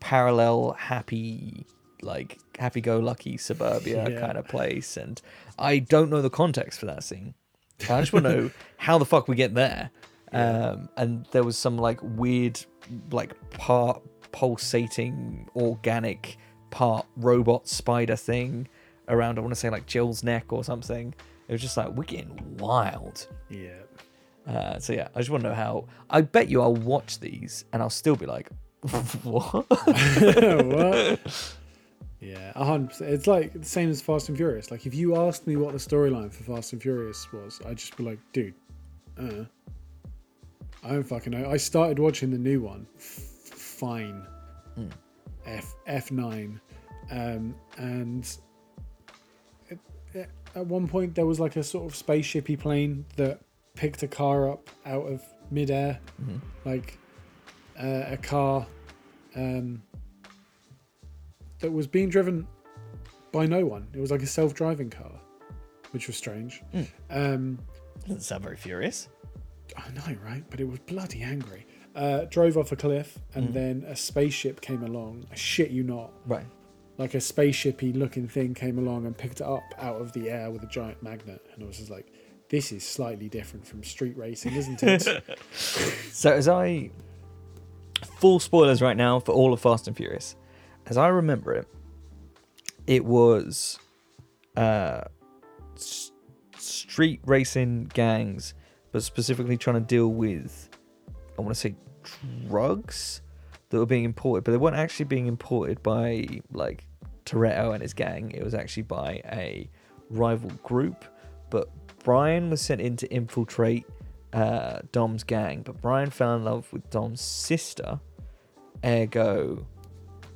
parallel happy, like happy-go-lucky suburbia Yeah. kind of place, and I don't know the context for that scene. I just want to know how the fuck we get there. Um, and there was some like weird, like part pulsating organic part robot spider thing around. I want to say like Jill's neck or something. It was just like we're getting wild. Yeah. Uh, so yeah, I just want to know how. I bet you I'll watch these and I'll still be like, what? what? Yeah, hundred. It's like the same as Fast and Furious. Like if you asked me what the storyline for Fast and Furious was, I'd just be like, dude, uh, I don't fucking know. I started watching the new one. F- fine. F F nine, um, and at one point there was like a sort of spaceshipy plane that picked a car up out of midair, like uh, a car. Um, that was being driven by no one. It was like a self-driving car, which was strange. Um, Doesn't sound very furious. I know, right? But it was bloody angry. Uh, drove off a cliff, and then a spaceship came along. I shit you not. Right. Like a spaceshipy looking thing came along and picked it up out of the air with a giant magnet, and I was just like, "This is slightly different from street racing, isn't it?" So as I full spoilers right now for all of Fast and Furious, as I remember it, it was uh, s- street racing gangs, but specifically trying to deal with, I want to say, drugs that were being imported, but they weren't actually being imported by like Toretto and his gang. It was actually by a rival group. But Brian was sent in to infiltrate uh, Dom's gang, but Brian fell in love with Dom's sister. Ergo,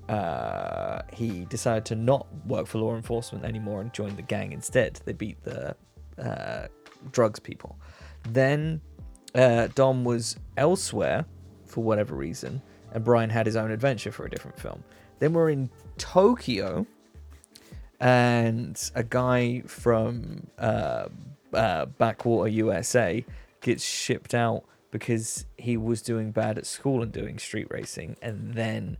uh, he decided to not work for law enforcement anymore and joined the gang instead. They beat the uh, drugs people. Then uh, Dom was elsewhere for whatever reason, and Brian had his own adventure for a different film. Then we're in Tokyo, and a guy from uh, uh, Backwater, USA, gets shipped out because he was doing bad at school and doing street racing, and then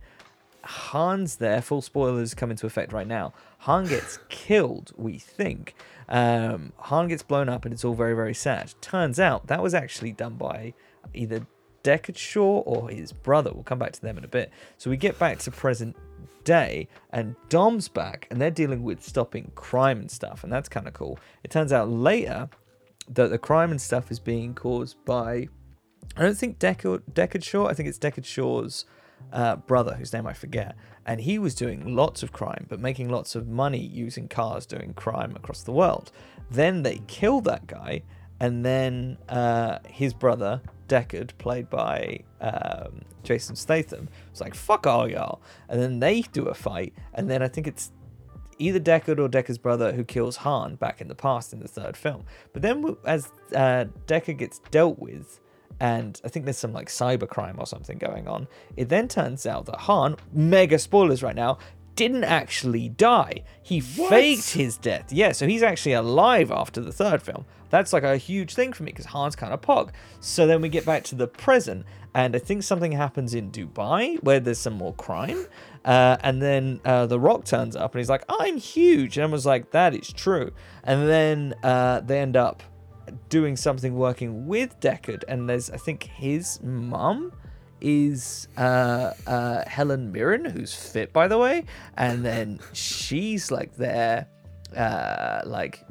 Han's there. Full spoilers come into effect right now. Han gets killed, we think. Um, Han gets blown up, and it's all very, very sad. Turns out that was actually done by either Shaw or his brother. We'll come back to them in a bit. So we get back to present day, and Dom's back, and they're dealing with stopping crime and stuff, and that's kind of cool. It turns out later that the crime and stuff is being caused by. I don't think Deckard, Deckard Shaw. I think it's Deckard Shaw's uh, brother, whose name I forget, and he was doing lots of crime, but making lots of money using cars doing crime across the world. Then they kill that guy, and then uh, his brother Deckard, played by um, Jason Statham, was like, "Fuck all y'all," and then they do a fight, and then I think it's either Deckard or Deckard's brother who kills Han back in the past in the third film. But then as uh, Deckard gets dealt with, and I think there's some like cybercrime or something going on, it then turns out that Han, mega spoilers right now, didn't actually die. He What? faked his death. Yeah, so he's actually alive after the third film. That's like a huge thing for me because Han's kind of pog. So then we get back to the present, and I think something happens in Dubai where there's some more crime. Uh, and then uh, The Rock turns up and he's like, I'm huge. And everyone's like, that is true. And then uh, they end up doing something working with Deckard. And there's, I think, his mum is uh, uh, Helen Mirren, who's fit, by the way. And then she's like there, uh, like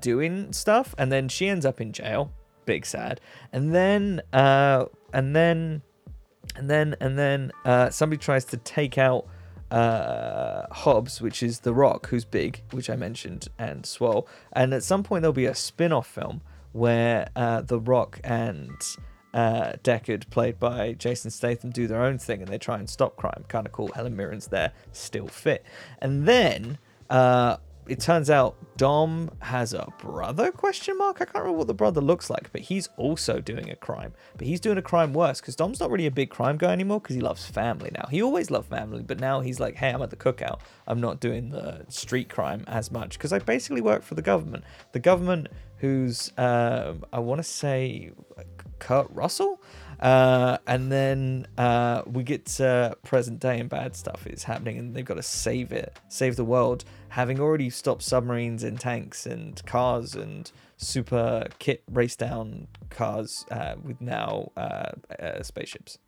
doing stuff. And then she ends up in jail. Big sad. And then, uh, and then, and then, and then uh, somebody tries to take out uh, Hobbs, which is The Rock, who's big, which I mentioned, and Swole. And at some point, there'll be a spin off film where uh, The Rock and uh, Deckard, played by Jason Statham, do their own thing and they try and stop crime. Kind of cool. Helen Mirren's there, still fit. And then uh, it turns out Dom has a brother? Question mark. I can't remember what the brother looks like, but he's also doing a crime. But he's doing a crime worse because Dom's not really a big crime guy anymore because he loves family now. He always loved family, but now he's like, hey, I'm at the cookout. I'm not doing the street crime as much because I basically work for the government. The government, who's um, I want to say Kurt Russell. Uh, and then uh, we get to present day and bad stuff is happening, and they've got to save it, save the world, having already stopped submarines and tanks and cars and super kit race down cars uh, with now uh, uh, spaceships.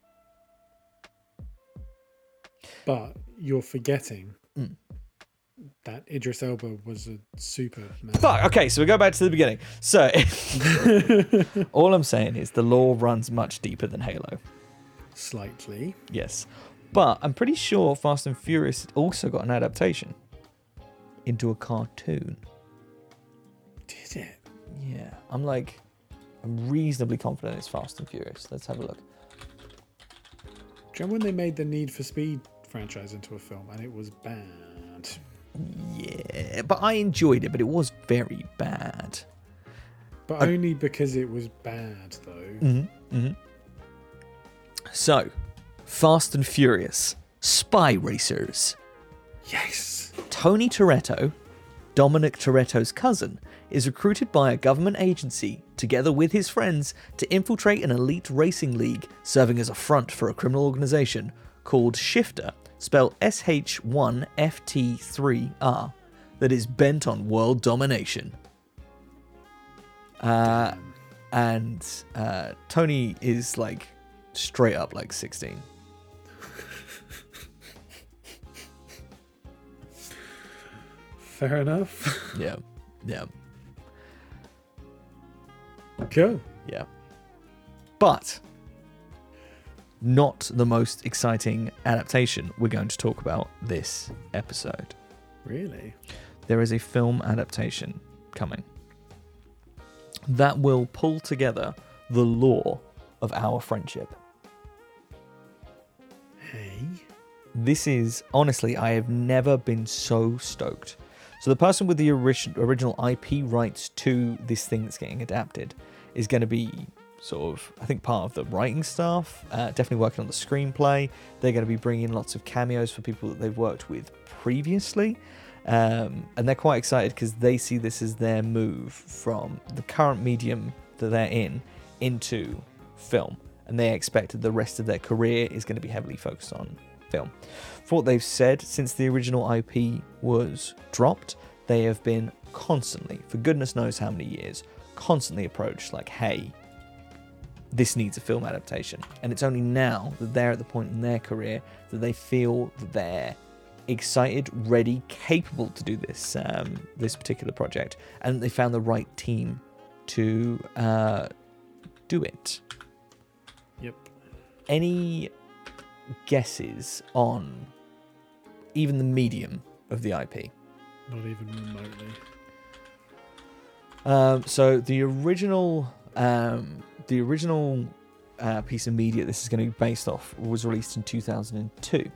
But you're forgetting. That Idris Elba was a Superman. Fuck. Okay, so we go back to the beginning. So all I'm saying is the lore runs much deeper than Halo. Slightly. Yes. But I'm pretty sure Fast and Furious also got an adaptation into a cartoon. Did it? Yeah. I'm like, I'm reasonably confident it's Fast and Furious. Let's have a look. Do you remember when they made the Need for Speed franchise into a film and it was bad? Yeah, but I enjoyed it, but it was very bad. But I- only because it was bad, though. Mm-hmm. Mm-hmm. So, Fast and Furious, Spy Racers. Yes. Tony Toretto, Dominic Toretto's cousin, is recruited by a government agency, together with his friends, to infiltrate an elite racing league serving as a front for a criminal organization called Shifter, spelled SH1FT3R, that is bent on world domination. Uh, and uh, Tony is like straight up like 16. Fair enough. Yeah, yeah. Cool. Yeah. But not the most exciting adaptation we're going to talk about this episode. Really? There is a film adaptation coming that will pull together the lore of our friendship. Hey. This is honestly, I have never been so stoked. So the person with the ori- original IP rights to this thing that's getting adapted is going to be sort of, I think, part of the writing staff. Uh, definitely working on the screenplay. They're going to be bringing in lots of cameos for people that they've worked with previously. Um, and they're quite excited because they see this as their move from the current medium that they're in into film. And they expect that the rest of their career is going to be heavily focused on film. For what they've said, since the original IP was dropped, they have been constantly, for goodness knows how many years, constantly approached like, hey, this needs a film adaptation. And it's only now that they're at the point in their career that they feel that they're excited, ready, capable to do this um, this particular project, and they found the right team to uh, do it. Yep. Any guesses on even the medium of the IP? Not even remotely. Um, so the original, um, the original uh, piece of media this is going to be based off was released in 2002,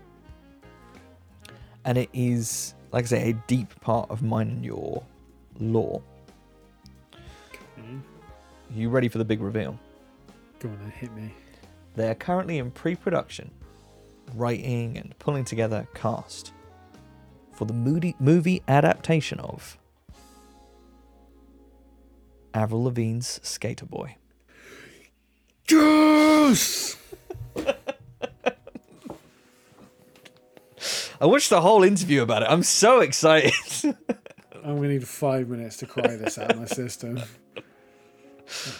and it is, like I say, a deep part of mine and your lore. Okay. you ready for the big reveal? Go on then, hit me. They are currently in pre-production, writing and pulling together cast for the moody movie adaptation of Avril Lavigne's Sk8er Boi. Yes! I watched the whole interview about it. I'm so excited. I'm gonna need five minutes to cry this out of my system. God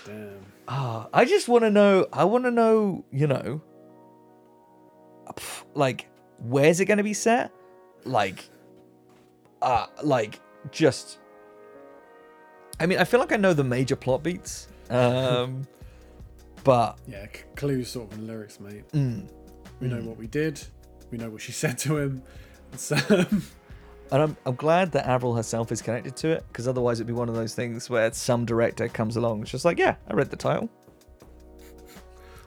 damn. Ah, I just want to know. I want to know. You know, like where's it going to be set? Like, uh, like just. I mean, I feel like I know the major plot beats. Um, but Yeah, clues sort of in lyrics, mate. mm, We know Mm. what we did. We know what she said to him. Um, and I'm I'm glad that Avril herself is connected to it because otherwise it'd be one of those things where some director comes along, it's just like, yeah, I read the title.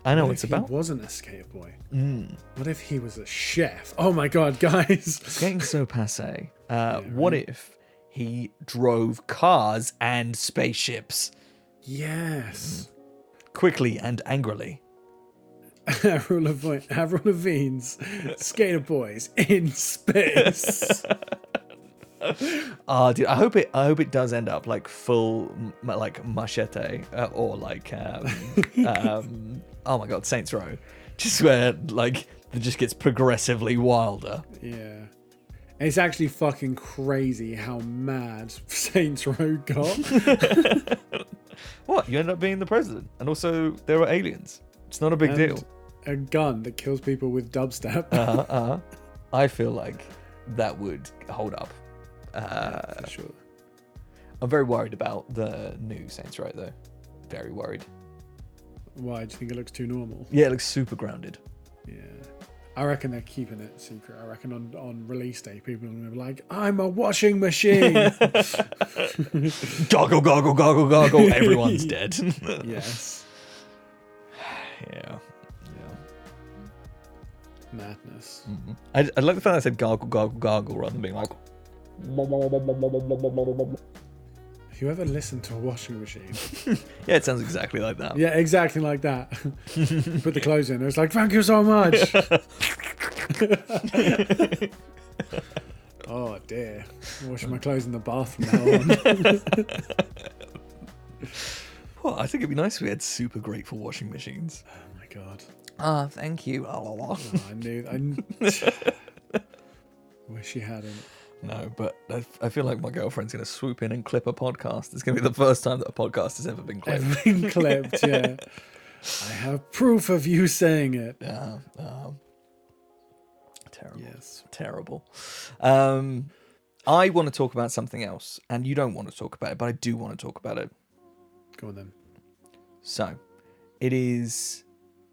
I know what what it's if about. He wasn't a skater boy. Mm. What if he was a chef? Oh my god, guys! It's getting so passe. Uh, Yeah, what right. if he drove cars and spaceships Yes. Quickly and angrily? Avril Lavigne, Avril Lavigne's skater boys in space. Ah, dude, I hope it. I hope it does end up like full, m- like machete uh, or like, um, um, oh my god, Saints Row, just where like it just gets progressively wilder. yeah. It's actually fucking crazy how mad Saints Row got. What you end up being the president, and also there are aliens. It's not a big And deal. A gun that kills people with dubstep. Uh, uh, I feel like that would hold up. Uh, for sure. I'm very worried about the new Saints Row, though. Very worried. Why? Do you think it looks too normal? Yeah, it looks super grounded. Yeah. I reckon they're keeping it secret. I reckon on, on release day, people are going to be like, I'm a washing machine. Goggle, goggle, goggle, goggle. Everyone's dead. yes. yeah. Yeah. Madness. Mhm. I, I like the fact that I said gargle, gargle, gargle rather than being like. Ever listened to a washing machine? Yeah, it sounds exactly like that. Yeah, exactly like that. Put the clothes in. It was like, thank you so much. oh dear. I'm washing my clothes in the bath from now on. Well, I think it'd be nice if we had super grateful washing machines. oh my god. Ah, thank you. Oh, I knew. I wish you hadn't. No, but I, I feel like my girlfriend's going to swoop in and clip a podcast. It's going to be the first time that a podcast has ever been clipped. Everything clipped, yeah. I have proof of you saying it. Yeah. Um, terrible. Yes. Terrible. Um, I want to talk about something else, and you don't want to talk about it, but I do want to talk about it. Go on then. So, it is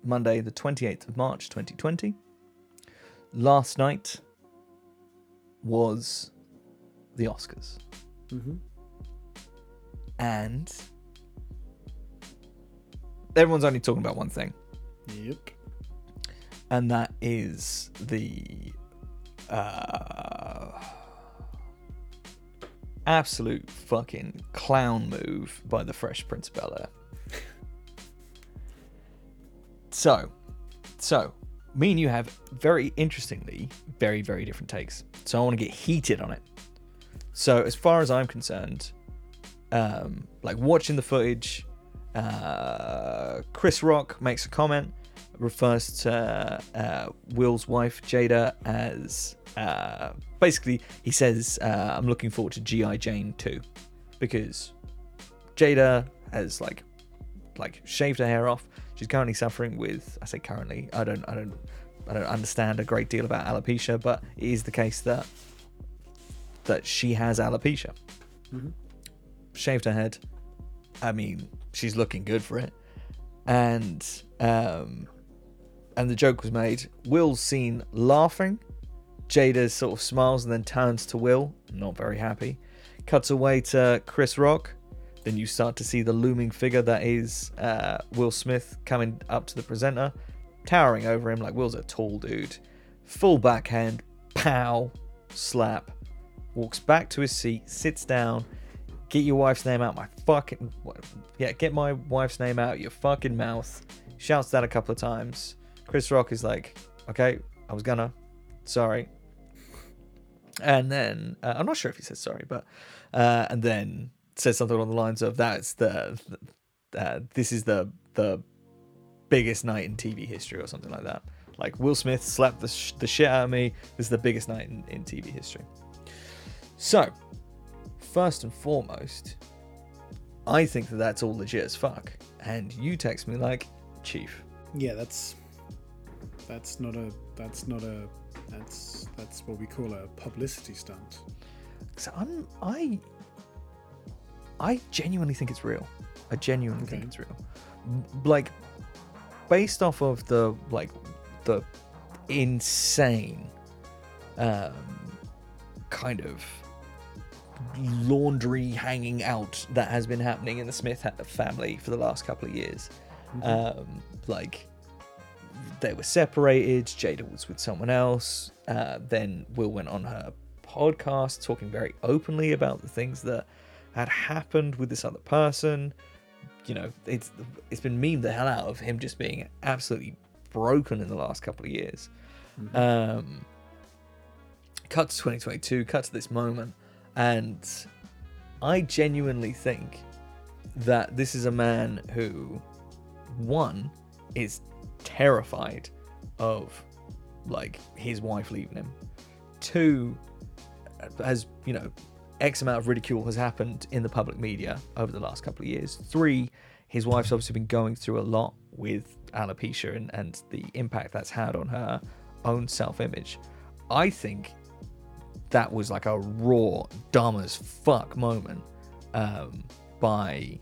Monday, the 28th of March, 2020. Last night was the Oscars. hmm And everyone's only talking about one thing, Yep. and that is the uh, absolute fucking clown move by the Fresh Prince of Bel Air. so, so me and you have very interestingly very very different takes. So I want to get heated on it. So as far as I'm concerned, um, like watching the footage, uh, Chris Rock makes a comment, refers to uh, Will's wife Jada as uh, basically he says, uh, "I'm looking forward to GI Jane 2 because Jada has like like shaved her hair off. She's currently suffering with I say currently I don't I don't I don't understand a great deal about alopecia, but it is the case that that she has alopecia. Mhm. Shaved her head, I mean, she's looking good for it. And um, and the joke was made. Will's seen laughing. Jada sort of smiles and then turns to Will, not very happy. Cuts away to Chris Rock. Then you start to see the looming figure that is uh, Will Smith coming up to the presenter, towering over him like Will's a tall dude. Full backhand, pow, slap. Walks back to his seat, sits down. Get your wife's name out my fucking. Yeah, get my wife's name out your fucking mouth. Shouts that a couple of times. Chris Rock is like, okay, I was gonna. Sorry. And then, uh, I'm not sure if he says sorry, but. Uh, and then says something along the lines of that's the, uh, this is the the biggest night in TV history or something like that. Like Will Smith slapped the, sh- the shit out of me. This is the biggest night in, in TV history. So, first and foremost, I think that that's all legit as fuck. And you text me like, Chief, Yeah, that's that's not a that's not a that's that's what we call a publicity stunt. So I'm I I genuinely think it's real. I genuinely think it's real. Like based off of the like the insane um kind of laundry hanging out that has been happening in the Smith family for the last couple of years. Um like they were separated. Jada was with someone else. Uh, then Will went on her podcast talking very openly about the things that had happened with this other person. You know, it's it's been memed the hell out of him just being absolutely broken in the last couple of years. Um, cut to 2022, cut to this moment, and I genuinely think that this is a man who, one, is terrified of like his wife leaving him. Two, has you know, X amount of ridicule has happened in the public media over the last couple of years. Three, his wife's obviously been going through a lot with alopecia and, and the impact that's had on her own self image. I think that was like a raw, dumb as fuck moment um, by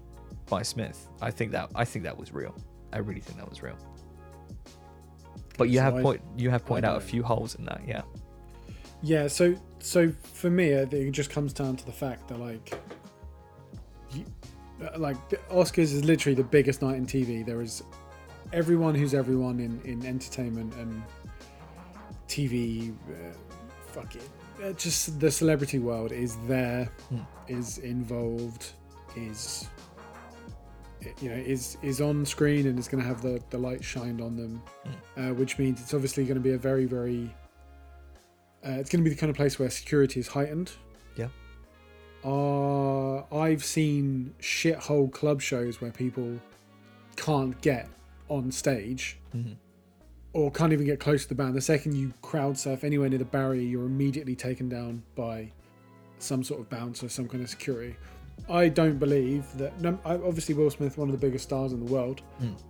by Smith. I think that I think that was real. I really think that was real. But you So have I- point you have pointed out a few holes in that, yeah. Yeah, so so for me, it just comes down to the fact that like, you, uh, like the Oscars is literally the biggest night in TV. There is everyone who's everyone in in entertainment and TV. Uh, fuck it, uh, just the celebrity world is there, Hmm. is involved, is you know is is on screen and is going to have the the light shined on them, uh, which means it's obviously going to be a very very uh, it's going to be the kind of place where security is heightened. Yeah. Uh, I've seen shithole club shows where people can't get on stage Mhm. or can't even get close to the band. The second you crowd surf anywhere near the barrier, you're immediately taken down by some sort of bouncer, some kind of security. I don't believe that. No, obviously, Will Smith, one of the biggest stars in the world.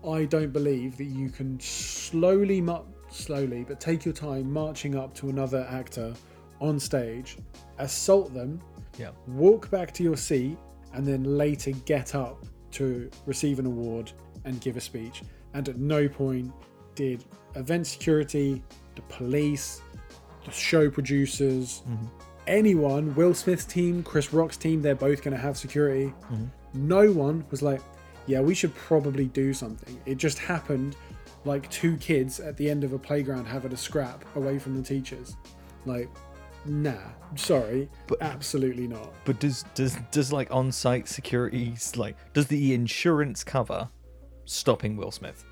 I don't believe that you can slowly, mu- slowly, but take your time marching up to another actor on stage, assault them, Yeah. walk back to your seat, and then later get up to receive an award and give a speech. And at no point did event security, the police, the show producers, mm-hmm. anyone, Will Smith's team, Chris Rock's team, they're both going to have security. Mm-hmm. No one was like, yeah, we should probably do something. It just happened like two kids at the end of a playground having a scrap away from the teachers. Like, nah, sorry, But- absolutely not. But does does does like on-site security like does the insurance cover stopping Will Smith?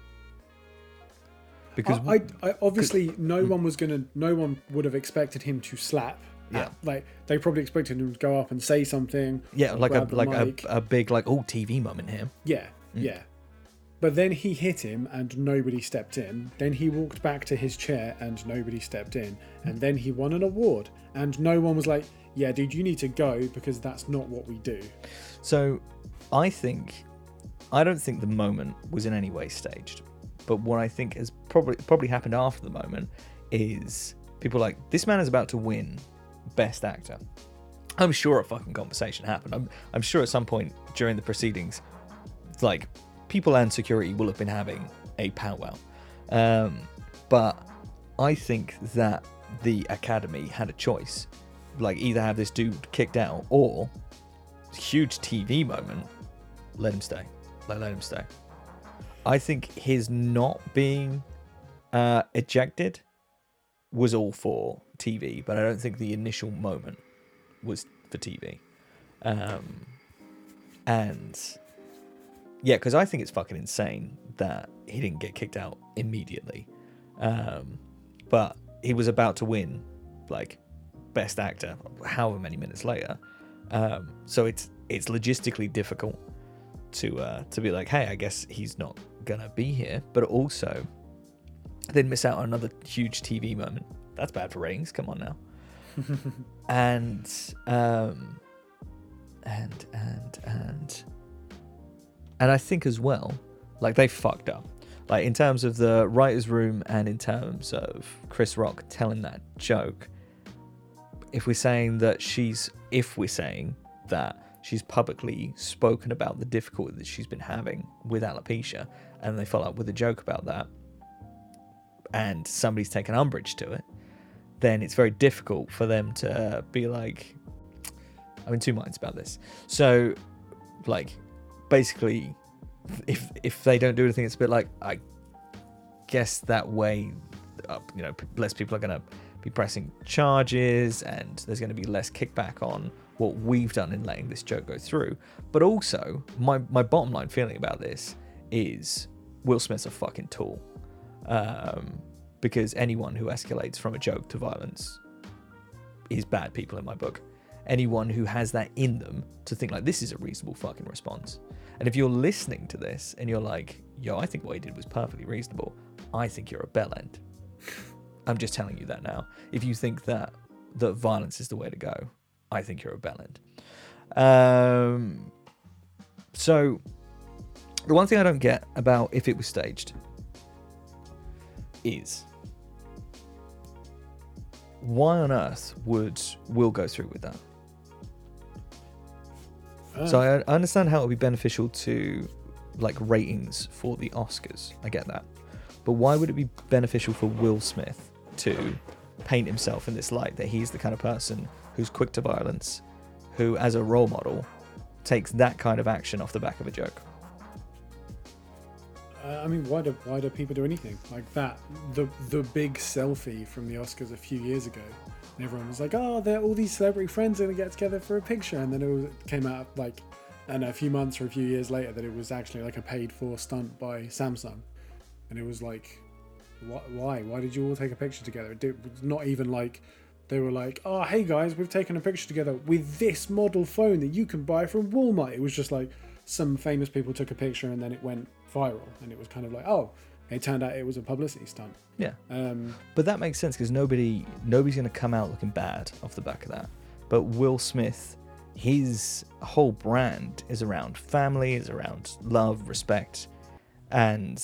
Because I, I, I obviously no mm. one was gonna, no one would have expected him to slap. Yeah. like they probably expected him to go up and say something. yeah, like a like a, a big like oh TV moment here. Yeah, mm. yeah. But then he hit him and nobody stepped in. Then he walked back to his chair and nobody stepped in. And then he won an award and no one was like, "Yeah, dude, you need to go because that's not what we do." So I think I don't think the moment was in any way staged. But what I think has probably probably happened after the moment is people like this man is about to win best actor. I'm sure a fucking conversation happened. I'm, I'm sure at some point during the proceedings, like people and security will have been having a powwow. Um, but I think that the academy had a choice, like either have this dude kicked out or huge TV moment, let him stay, like let him stay. I think his not being uh, ejected was all for TV, but I don't think the initial moment was for TV. Um, and yeah, because I think it's fucking insane that he didn't get kicked out immediately. Um, but he was about to win, like, best actor, however many minutes later. Um, so it's it's logistically difficult to uh, to be like, hey, I guess he's not gonna be here. But also, they'd miss out on another huge TV moment. That's bad for ratings. Come on now. and um, and and and and I think as well, like they fucked up. Like in terms of the writers' room and in terms of Chris Rock telling that joke. If we're saying that she's, if we're saying that she's publicly spoken about the difficulty that she's been having with alopecia, and they follow up with a joke about that, and somebody's taken umbrage to it, then it's very difficult for them to be like, I'm in two minds about this. So, like, basically, if if they don't do anything, it's a bit like I guess that way, uh, you know, less people are going to be pressing charges, and there's going to be less kickback on what we've done in letting this joke go through. But also, my my bottom line feeling about this is Will Smith's a fucking tool, um, because anyone who escalates from a joke to violence is bad people in my book. Anyone who has that in them to think like this is a reasonable fucking response and if you're listening to this and you're like, yo, I think what he did was perfectly reasonable, I think you're a bell end. I'm just telling you that now. If you think that that violence is the way to go, I think you're a bell end. Um, so the one thing I don't get about if it was staged is why on earth would Will go through with that? So I, understand how it would be beneficial to like ratings for the Oscars. I get that. But why would it be beneficial for Will Smith to paint himself in this light that he's the kind of person who's quick to violence, who as a role model takes that kind of action off the back of a joke? Uh, I mean, why do why do people do anything like that? The the big selfie from the Oscars a few years ago and everyone was like, "Oh, they're all these celebrity friends are gonna get together for a picture," and then it, was, came out like, and a few months or a few years later that it was actually like a paid-for stunt by Samsung, and it was like, why? Why did you all take a picture together? It was not even like they were like, "Oh, hey guys, we've taken a picture together with this model phone that you can buy from Walmart." It was just like some famous people took a picture and then it went viral, and it was kind of like, "Oh." It turned out it was a publicity stunt. Yeah. Um, but that makes sense because nobody nobody's going to come out looking bad off the back of that. But Will Smith, his whole brand is around family, is around love, respect, and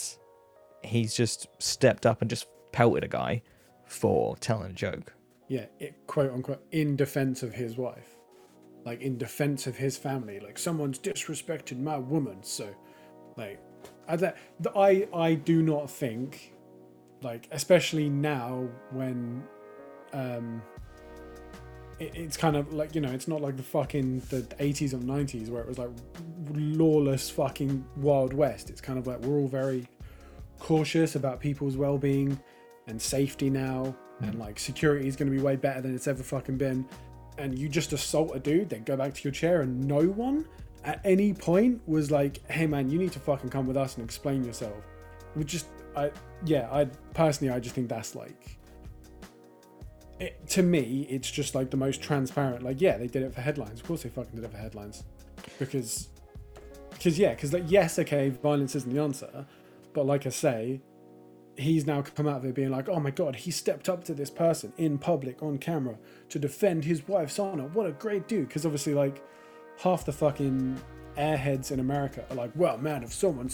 he's just stepped up and just pelted a guy for telling a joke. Yeah, it, quote unquote, in defense of his wife, like in defense of his family. Like someone's disrespected my woman, so like I, I, I do not think, like, especially now when, um, it, it's kind of like you know, it's not like the fucking the 80s or 90s where it was like lawless fucking wild west. It's kind of like we're all very cautious about people's well-being and safety now, mm. and like security is going to be way better than it's ever fucking been. And you just assault a dude, then go back to your chair, and no one at any point was like, "Hey man, you need to fucking come with us and explain yourself." Which just, I yeah, I personally I just think that's like, it, to me, it's just like the most transparent. Like, yeah, they did it for headlines. Of course, they fucking did it for headlines, because, because yeah, because like yes, okay, violence isn't the answer, but like I say, he's now come out of it being like, oh my god, he stepped up to this person in public on camera to defend his wife's honor. What a great dude! Because obviously, like half the fucking airheads in America are like, well, man, if someone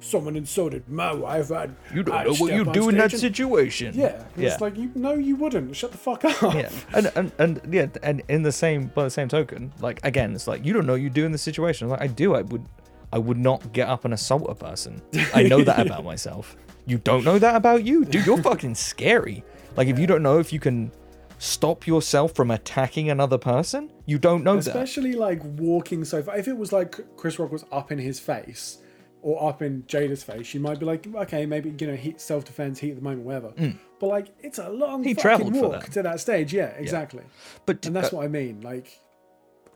someone insulted my wife, I'd you don't I'd know what you do in that situation. Yeah, yeah. It's like you no, you wouldn't. Shut the fuck up. Yeah, and and, and yeah, and in the same by the same token, like again, it's like you don't know you do in the situation. I'm like I do, I would. I would not get up and assault a person. I know that about myself. You don't know that about you, dude. You're fucking scary. Like if you don't know if you can stop yourself from attacking another person, you don't know that. Especially like walking so far. If it was like Chris Rock was up in his face or up in Jada's face, you might be like, okay, maybe you know, heat self defense, heat at the moment, whatever. But like, it's a long Mm. He fucking walk that. to that stage. Yeah, exactly. But And that's uh, what I mean. Like,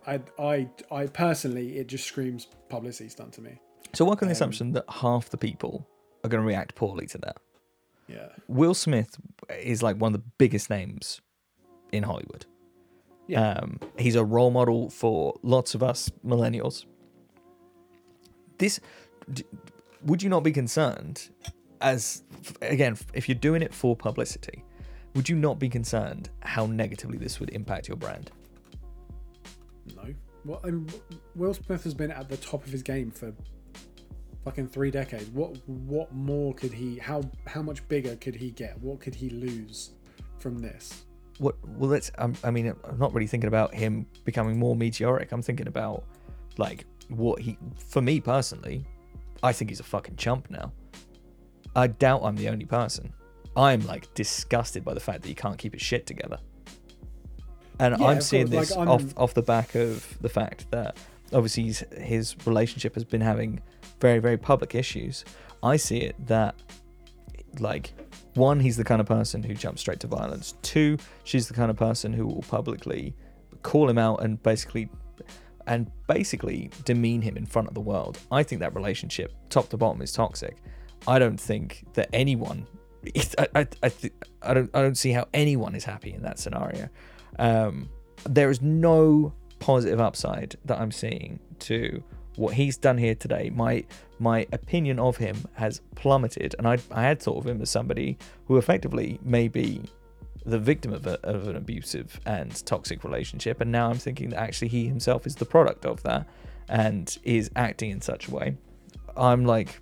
I, I, I personally, it just screams publicity stunt to me. so work on the um, assumption that half the people are going to react poorly to that. Yeah. Will Smith is like one of the biggest names in Hollywood. Yeah. Um, he's a role model for lots of us millennials. This, d- would you not be concerned, as again, if you're doing it for publicity, would you not be concerned how negatively this would impact your brand? No. Well, I mean, Will Smith has been at the top of his game for fucking three decades. What what more could he? How how much bigger could he get? What could he lose from this? What? Well, let's. Um, I mean, I'm not really thinking about him becoming more meteoric. I'm thinking about like what he. For me personally, I think he's a fucking chump now. I doubt I'm the only person. I'm like disgusted by the fact that he can't keep his shit together. And Yeah, I'm seeing course, this like, off off the back of the fact that obviously he's, his relationship has been having very very public issues. I see it that like one he's the kind of person who jumps straight to violence. Two she's the kind of person who will publicly call him out and basically and basically demean him in front of the world. I think that relationship top to bottom is toxic. I don't think that anyone i i I, th- I don't i don't see how anyone is happy in that scenario. Um there is no positive upside that i'm seeing to what he's done here today my my opinion of him has plummeted. And i i had thought of him as somebody who effectively may be the victim of, a, of an abusive and toxic relationship. And now i'm thinking that actually he himself is the product of that and is acting in such a way. I'm like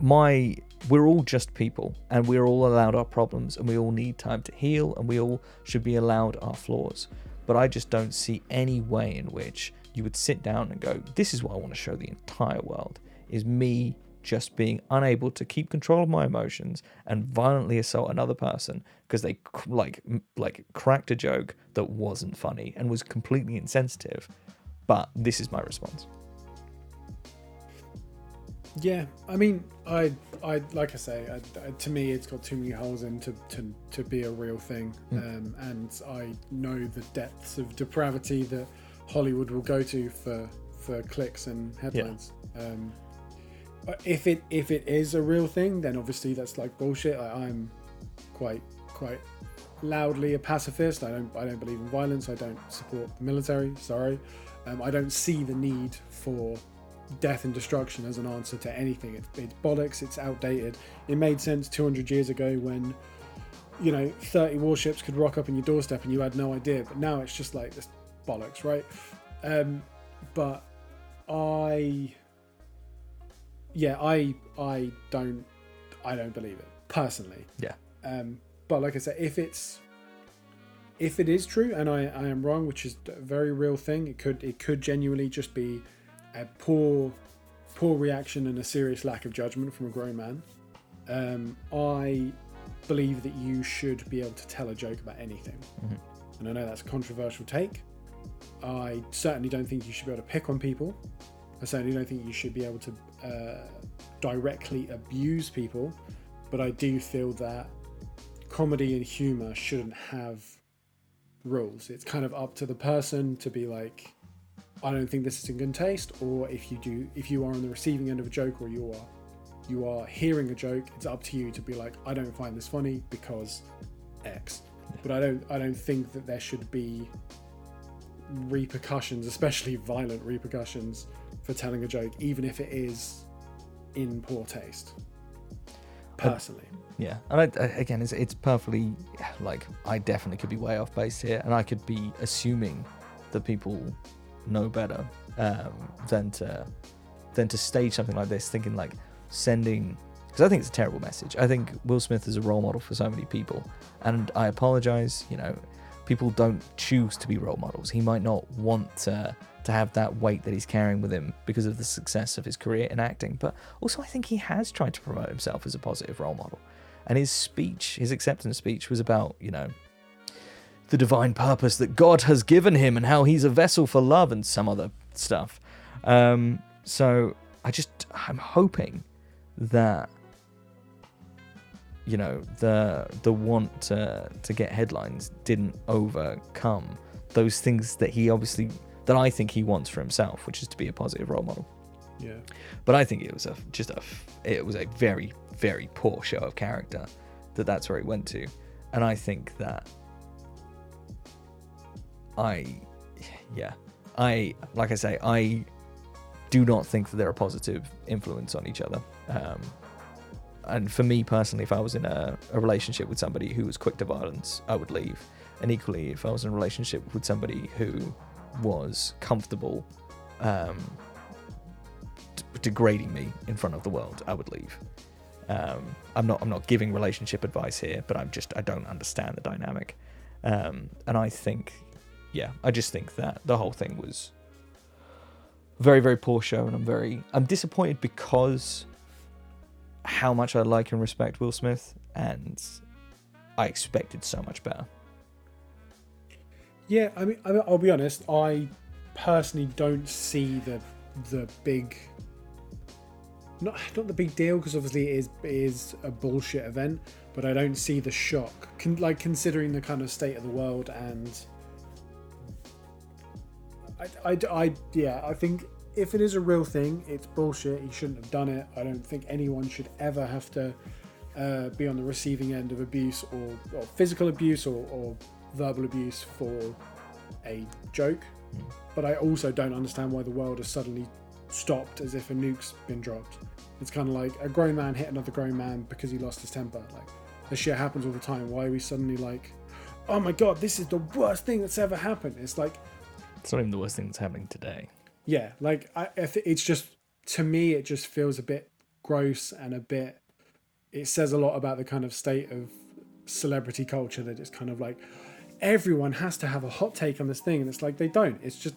my we're all just people and we're all allowed our problems and we all need time to heal and we all should be allowed our flaws. But i just don't see any way in which you would sit down and go this is what i want to show the entire world is me just being unable to keep control of my emotions and violently assault another person because they like like cracked a joke that wasn't funny and was completely insensitive but this is my response. Yeah, I mean, I, I like I say, I, I- to me, it's got too many holes in to, to, to be a real thing, um, and I know the depths of depravity that Hollywood will go to for for clicks and headlines. Um, if it if it is a real thing, then obviously that's like bullshit. I, I'm quite quite loudly a pacifist. I don't I don't believe in violence. I don't support the military. Sorry, um, I don't see the need for death and destruction as an answer to anything. It's, it's bollocks. It's outdated. It made sense 200 years ago when you know 30 warships could rock up in your doorstep and you had no idea. But now it's just like this bollocks, right? Um, but I, yeah, I I don't I don't believe it personally. yeah Um, but like I said, if it's if it is true and I, I am wrong, which is a very real thing, it could it could genuinely just be a poor poor reaction and a serious lack of judgment from a grown man. Um, I believe that you should be able to tell a joke about anything, and I know that's a controversial take. I certainly don't think you should be able to pick on people. I certainly don't think you should be able to uh, directly abuse people, but I do feel that comedy and humor shouldn't have rules. It's kind of up to the person to be like, I don't think this is in good taste, or if you do, if you are on the receiving end of a joke, or you are you are hearing a joke, it's up to you to be like, I don't find this funny because X. But I don't I don't think that there should be repercussions, especially violent repercussions, for telling a joke, even if it is in poor taste. Personally. Yeah, and I, I- again, it's it's perfectly like I definitely could be way off base here, and I could be assuming that people know better um, than to than to stage something like this, thinking like sending because I think it's a terrible message. I think Will Smith is a role model for so many people, and I apologize. You know, people don't choose to be role models. He might not want to to have that weight that he's carrying with him because of the success of his career in acting. But also, I think he has tried to promote himself as a positive role model. And his speech, his acceptance speech, was about you know the divine purpose that God has given him and how he's a vessel for love and some other stuff. Um, so I just I'm hoping that you know the the want to to get headlines didn't overcome those things that he obviously that I think he wants for himself, which is to be a positive role model. Yeah. But I think it was a just a it was a very very poor show of character that that's where he went to, and I think that I yeah I like I say I do not think that they're a positive influence on each other. Um, and for me personally, if I was in a, a relationship with somebody who was quick to violence, I would leave. And equally, if I was in a relationship with somebody who was comfortable um, d- degrading me in front of the world, I would leave. Um, I'm not I'm not giving relationship advice here, but I'm just I don't understand the dynamic, um, and I think, yeah, I just think that the whole thing was very very poor show, and I'm very I'm disappointed because how much I like and respect Will Smith, and I expected so much better. Yeah, I mean, I'll be honest. I personally don't see the the big, not not the big deal because obviously it is it is a bullshit event, but I don't see the shock. Con- like considering the kind of state of the world and, I, I, I yeah, I think if it is a real thing, it's bullshit. He shouldn't have done it. I don't think anyone should ever have to uh, be on the receiving end of abuse or, or physical abuse or, or verbal abuse for a joke. But I also don't understand why the world has suddenly stopped as if a nuke's been dropped. It's kind of like a grown man hit another grown man because he lost his temper. Like, this shit happens all the time. Why are we suddenly like, oh my god, this is the worst thing that's ever happened? It's like, It's not even the worst thing that's happening today. Yeah, like I, it's just to me, it just feels a bit gross and a bit. It says a lot about the kind of state of celebrity culture that it's kind of like everyone has to have a hot take on this thing, and it's like they don't. It's just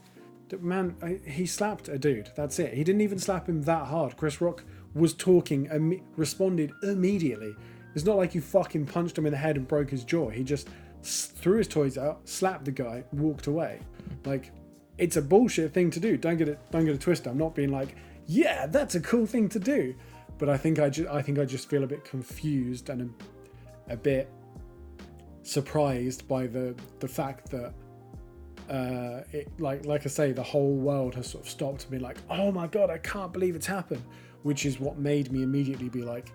man, I, he slapped a dude. That's it. He didn't even slap him that hard. Chris Rock was talking, imme- responded immediately. It's not like you fucking punched him in the head and broke his jaw. He just threw his toys out, slapped the guy, walked away. Like it's a bullshit thing to do. Don't get it. Don't get it twisted. I'm not being like, yeah, that's a cool thing to do. But I think I just, I think I just feel a bit confused and a, a bit surprised by the the fact that uh, it like like I say, the whole world has sort of stopped and been like, oh my god, I can't believe it's happened. Which is what made me immediately be like,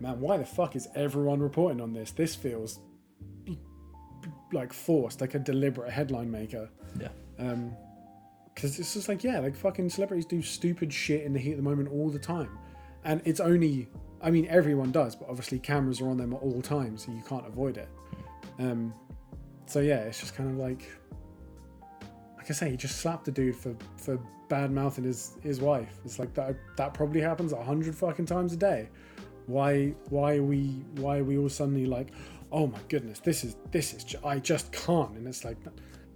man, why the fuck is everyone reporting on this? This feels like forced, like a deliberate headline maker. Yeah. Um, because it's just like yeah, like fucking celebrities do stupid shit in the heat of the moment all the time, and it's only, I mean, everyone does, but obviously cameras are on them at all times, so you can't avoid it. Um, so yeah, it's just kind of like, like I say, he just slapped the dude for for bad mouthing his his wife. It's like that that probably happens a hundred fucking times a day. Why why are we why are we all suddenly like, oh my goodness, this is this is I just can't, and it's like,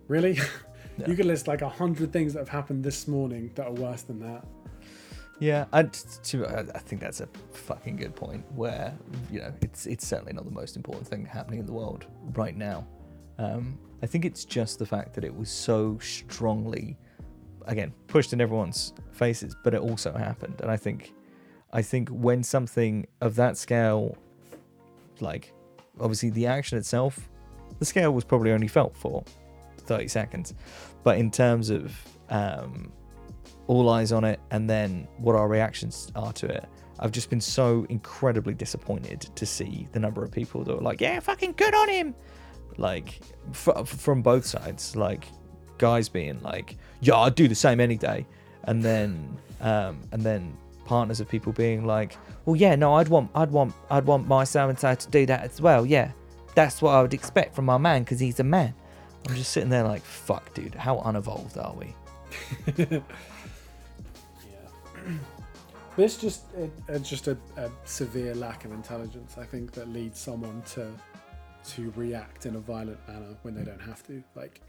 really. Yeah. You could list like a hundred things that have happened this morning that are worse than that. Yeah, I, to, I I think that's a fucking good point. Where you know it's it's certainly not the most important thing happening in the world right now. Um, I think it's just the fact that it was so strongly, again, pushed in everyone's faces, but it also happened. And I think, I think when something of that scale, like obviously the action itself, the scale was probably only felt for 30 seconds, but in terms of um, all eyes on it and then what our reactions are to it. I've just been so incredibly disappointed to see the number of people that were like, "Yeah, fucking good on him," like f- from both sides. Like guys being like, "Yeah, I'd do the same any day," and then um, and then partners of people being like, "Well, yeah, no, I'd want, I'd want, I'd want my so and so to do that as well. Yeah, that's what I would expect from my man because he's a man." I'm just sitting there like, "Fuck, dude, how unevolved are we?" Yeah. This just it, it's just a, a severe lack of intelligence. I think that leads someone to to react in a violent manner when they don't have to. Like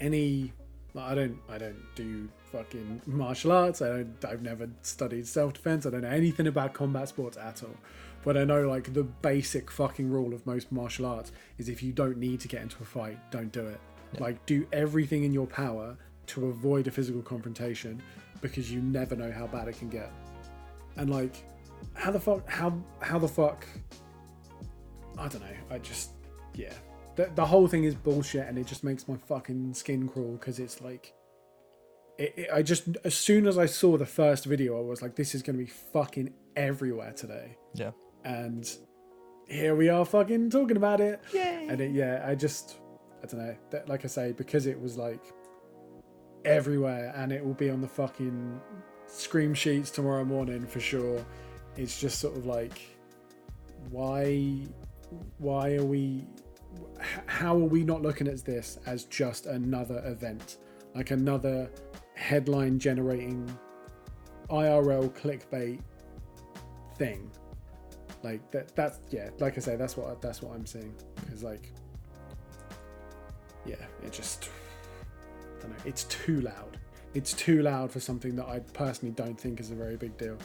any, I don't, I don't do fucking martial arts. I don't, I've never studied self defense. I don't know anything about combat sports at all. But I know like the basic fucking rule of most martial arts is if you don't need to get into a fight, don't do it. Like do everything in your power to avoid a physical confrontation because you never know how bad it can get. And like, how the fuck, how how the fuck? I don't know. I just yeah. The, the whole thing is bullshit, and it just makes my fucking skin crawl because it's like. It, it, I just as soon as I saw the first video, I was like, "This is going to be fucking everywhere today." Yeah. And here we are, fucking talking about it. Yay. And it, yeah, I just, I don't know. That, like I say, because it was like everywhere, and it will be on the fucking scream sheets tomorrow morning for sure. It's just sort of like, why, why are we, how are we not looking at this as just another event, like another headline generating IRL clickbait thing? Like that. That's yeah. Like I say, that's what that's what I'm seeing. Because like, yeah, it just. I don't know. It's too loud. It's too loud for something that I personally don't think is a very big deal.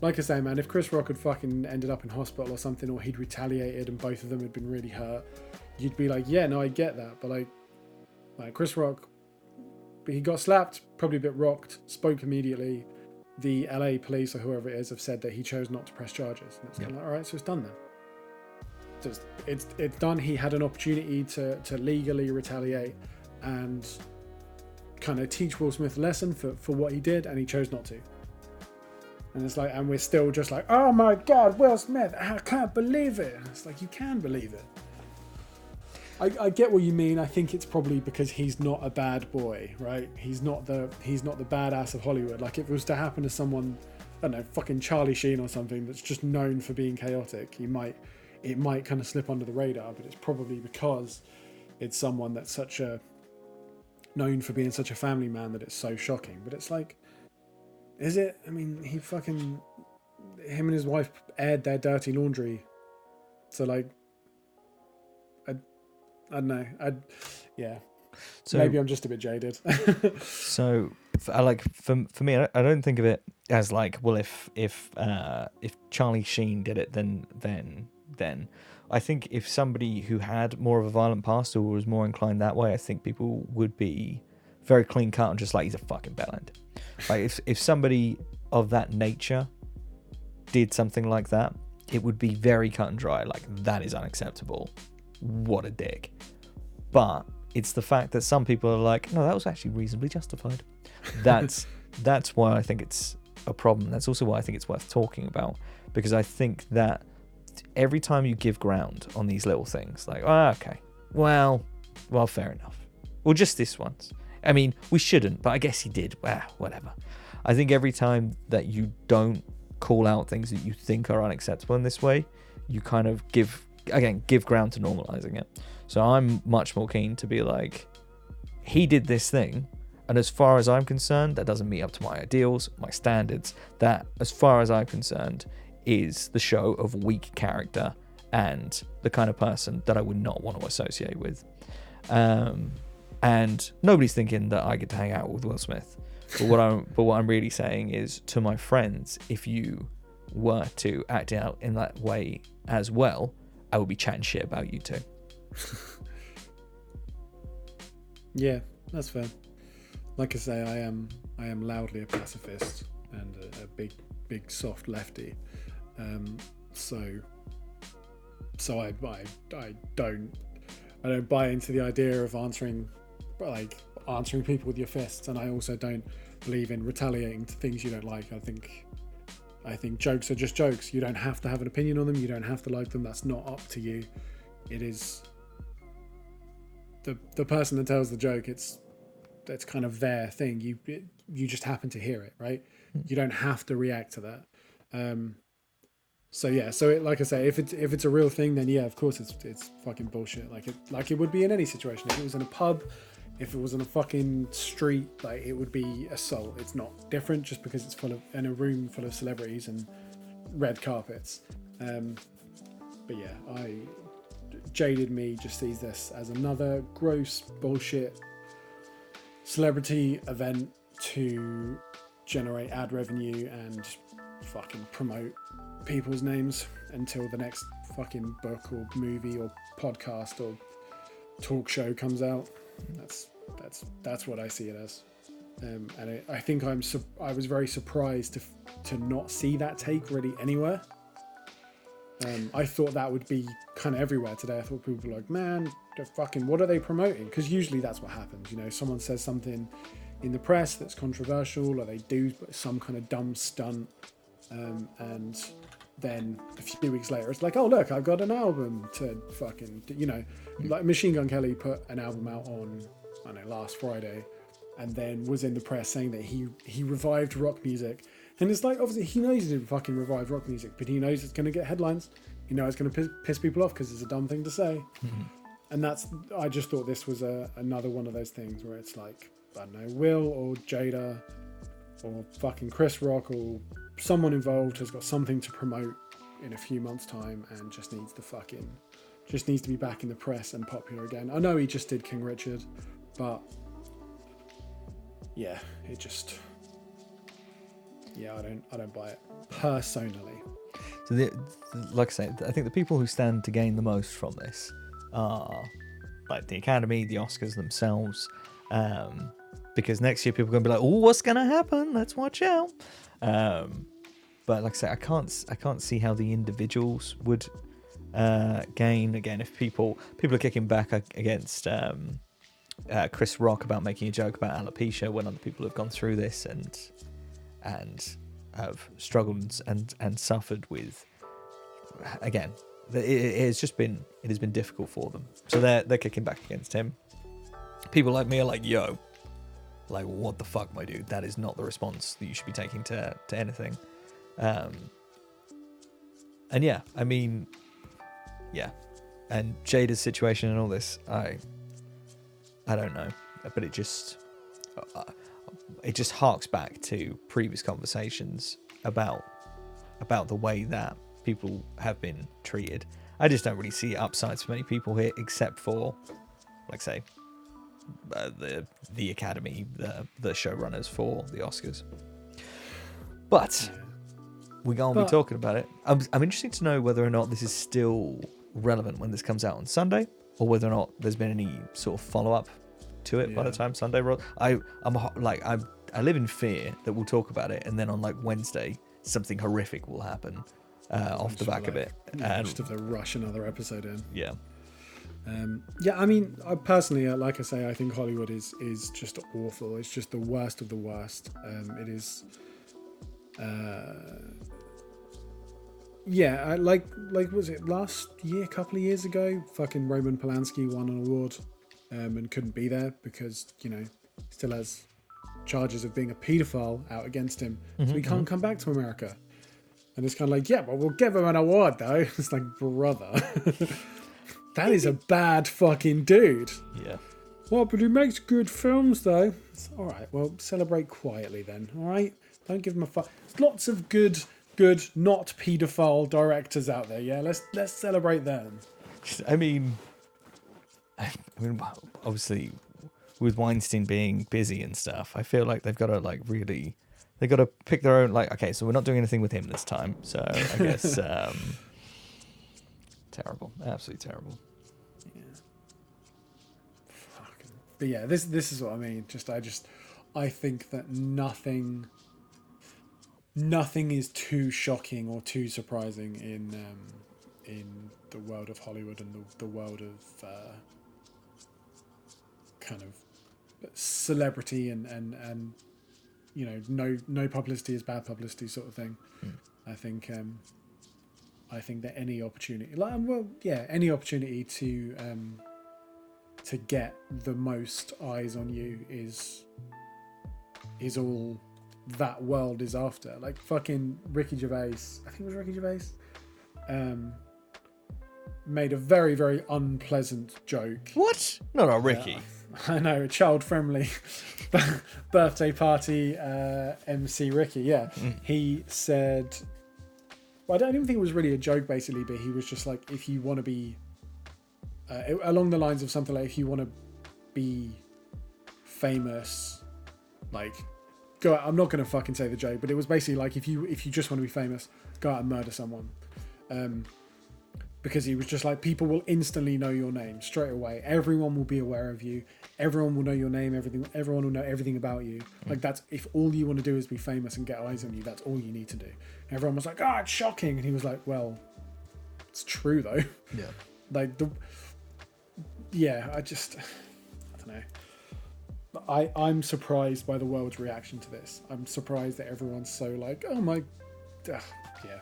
Like I say, man, if Chris Rock had fucking ended up in hospital or something, or he'd retaliated and both of them had been really hurt, you'd be like, yeah, no, I get that. But like, like Chris Rock, he got slapped, probably a bit rocked, spoke immediately. The LA police or whoever it is have said that he chose not to press charges. And it's kind of like, all right, so it's done then. Just it's it's done. He had an opportunity to to legally retaliate and kind of teach Will Smith a lesson for, for what he did, and he chose not to. And it's like, and we're still just like, oh my god, Will Smith, I can't believe it. It's like, you can believe it. I, I get what you mean. I think it's probably because he's not a bad boy, right? He's not the he's not the badass of Hollywood. Like if it was to happen to someone, I don't know, fucking Charlie Sheen or something that's just known for being chaotic, he might it might kind of slip under the radar. But it's probably because it's someone that's such a known for being such a family man that it's so shocking. But it's like, is it? I mean, he fucking him and his wife aired their dirty laundry. So like, I, I don't know. I, yeah. So Maybe I'm just a bit jaded. So, I like for for me, I I don't think of it as like, well, if if uh, if Charlie Sheen did it, then then then. I think if somebody who had more of a violent past or was more inclined that way, I think people would be very clean cut and just like he's a fucking bellend. Like if if somebody of that nature did something like that, it would be very cut and dry. Like that is unacceptable. What a dick. But it's the fact that some people are like, no, that was actually reasonably justified. That's that's why I think it's a problem. That's also why I think it's worth talking about because I think that every time you give ground on these little things, like, oh, okay, well, well, fair enough. Well, just this once. I mean, we shouldn't, but I guess he did. Ah, whatever. I think every time that you don't call out things that you think are unacceptable in this way, you kind of give again give ground to normalizing it. So I'm much more keen to be like, he did this thing, and as far as I'm concerned, that doesn't meet up to my ideals, my standards. That, as far as I'm concerned, is the show of weak character and the kind of person that I would not want to associate with. Um, and nobody's thinking that I get to hang out with Will Smith. But what I'm but what I'm really saying is to my friends, if you were to act out in that way as well, I would be chatting shit about you too. yeah, that's fair. Like I say, I am I am loudly a pacifist and a, a big big soft lefty. Um, so so I, I I don't I don't buy into the idea of answering like answering people with your fists, and I also don't believe in retaliating to things you don't like. I think I think jokes are just jokes. You don't have to have an opinion on them. You don't have to like them. That's not up to you. It is the the person that tells the joke. It's that's kind of their thing. You it, you just happen to hear it, right? You don't have to react to that. Um, so yeah, so it, like I say, if it's if it's a real thing, then yeah, of course it's it's fucking bullshit. Like it like it would be in any situation. If it was in a pub, if it was in a fucking street, like it would be assault. It's not different just because it's full of in a room full of celebrities and red carpets. Um, but yeah, I jaded me just sees this as another gross bullshit celebrity event to generate ad revenue and fucking promote people's names until the next fucking book or movie or podcast or talk show comes out. That's that's that's what I see it as. Um, and I, I think I'm su- I was very surprised to to not see that take really anywhere. Um, I thought that would be kind of everywhere today. I thought people were like, man, fucking, what are they promoting? Because usually that's what happens. You know, someone says something in the press that's controversial, or they do some kind of dumb stunt, um, and then a few weeks later, it's like, oh look, I've got an album to fucking, you know, hmm. like Machine Gun Kelly put an album out on, I don't know, last Friday, and then was in the press saying that he he revived rock music, and it's like obviously he knows he didn't fucking revive rock music, but he knows it's going to get headlines. You know, it's going to piss, piss people off because it's a dumb thing to say. Hmm. And that's I just thought this was a, another one of those things where it's like I don't know, Will or Jada or fucking Chris Rock or someone involved has got something to promote in a few months' time and just needs to fucking just needs to be back in the press and popular again. I know he just did King Richard, but yeah, it just yeah, I don't I don't buy it personally. So, the, like I said, I think the people who stand to gain the most from this are like the Academy, the Oscars themselves, um, because next year people are going to be like, "Oh, what's going to happen? Let's watch out." Um, but like I said, I can't I can't see how the individuals would uh, gain again if people people are kicking back against um, uh, Chris Rock about making a joke about alopecia when other people have gone through this and and have struggled and and suffered with again it, it has just been it has been difficult for them. So they're they're kicking back against him. People like me are like yo like what the fuck my dude? That is not the response that you should be taking to to anything. Um and yeah i mean yeah. And jada's situation and all this i i don't know. But it just uh, it just harks back to previous conversations about about the way that people have been treated. I just don't really see upsides for many people here, except for, like, say, uh, the the Academy, the the showrunners for the Oscars. But we're going to be talking about it. I'm I'm interested to know whether or not this is still relevant when this comes out on Sunday, or whether or not there's been any sort of follow up to it by the time Sunday rolls. I I'm ho- like I I live in fear that we'll talk about it, and then on like Wednesday something horrific will happen uh, off the back of it. And just if they rush another episode in. yeah, Um, yeah, I mean, I personally, uh, like I say, I think Hollywood is is just awful. It's just the worst of the worst. Um, it is. Uh, yeah, I, like like was it last year, a couple of years ago? Fucking Roman Polanski won an award um, and couldn't be there because you know still has charges of being a paedophile out against him, so he can't come back to America. And it's kind of like, yeah, but we'll give him an award though. It's like, brother, that is a bad fucking dude. yeah. Well, but he makes good films though. It's all right. Well, celebrate quietly then. All right. Don't give him a fuck. There's lots of good, good, not paedophile directors out there. Yeah, let's let's celebrate them. I mean, I mean, obviously, with Weinstein being busy and stuff, I feel like they've got to like really, they've got to pick their own. Like, okay, so we're not doing anything with him this time. So I guess um, terrible, absolutely terrible. Yeah. Fucking. But yeah, this this is what I mean. Just I just I think that nothing nothing is too shocking or too surprising in um, in the world of Hollywood and the, the world of uh, kind of celebrity and, and, and you know no no publicity is bad publicity sort of thing. I think um, I think that any opportunity, like well, yeah, any opportunity to um, to get the most eyes on you is is all that world is after. Like fucking Ricky Gervais, I think it was Ricky Gervais, um, made a very very unpleasant joke. What? No, no, Ricky. I know, a child friendly birthday party uh, MC Ricky. Yeah. He said, well, I don't even think it was really a joke, basically, but he was just like, if you want to be uh, along the lines of something like if you want to be famous, like go out, I'm not going to fucking say the joke, but it was basically like if you if you just want to be famous, go out and murder someone. Um, because he was just like people will instantly know your name straight away. Everyone will be aware of you. Everyone will know your name. Everything. Everyone will know everything about you. Like that's if all you want to do is be famous and get eyes on you. That's all you need to do. And everyone was like, "Ah, it's shocking," and he was like, "Well, it's true though." Yeah. like the yeah i just i don't know. I i'm surprised by the world's reaction to this. I'm surprised that everyone's so like oh my Ugh, yeah.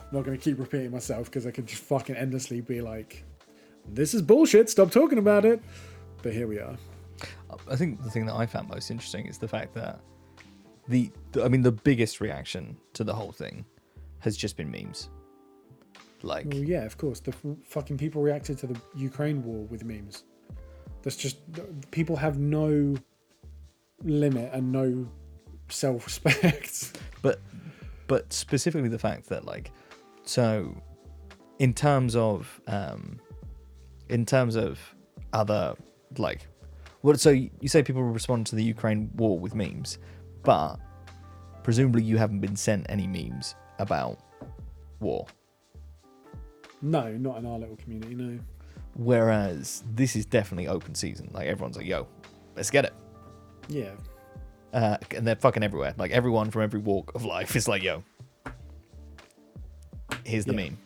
I'm not going to keep repeating myself because i could just fucking endlessly be like this is bullshit stop talking about it. But here we are. I think the thing that I found most interesting is the fact that the I mean the biggest reaction to the whole thing has just been memes. Like well yeah of course. The f- fucking people reacted to the ukraine war with memes. That's just people have no limit and no self-respect. But but specifically the fact that like so in terms of um in terms of other like what so you say people respond to the Ukraine war with memes but presumably you haven't been sent any memes about war No, not in our little community. No. whereas this is definitely open season like everyone's like yo let's get it Yeah. uh, and they're fucking everywhere. Like everyone from every walk of life is like, "Yo, here's the Yeah. meme,"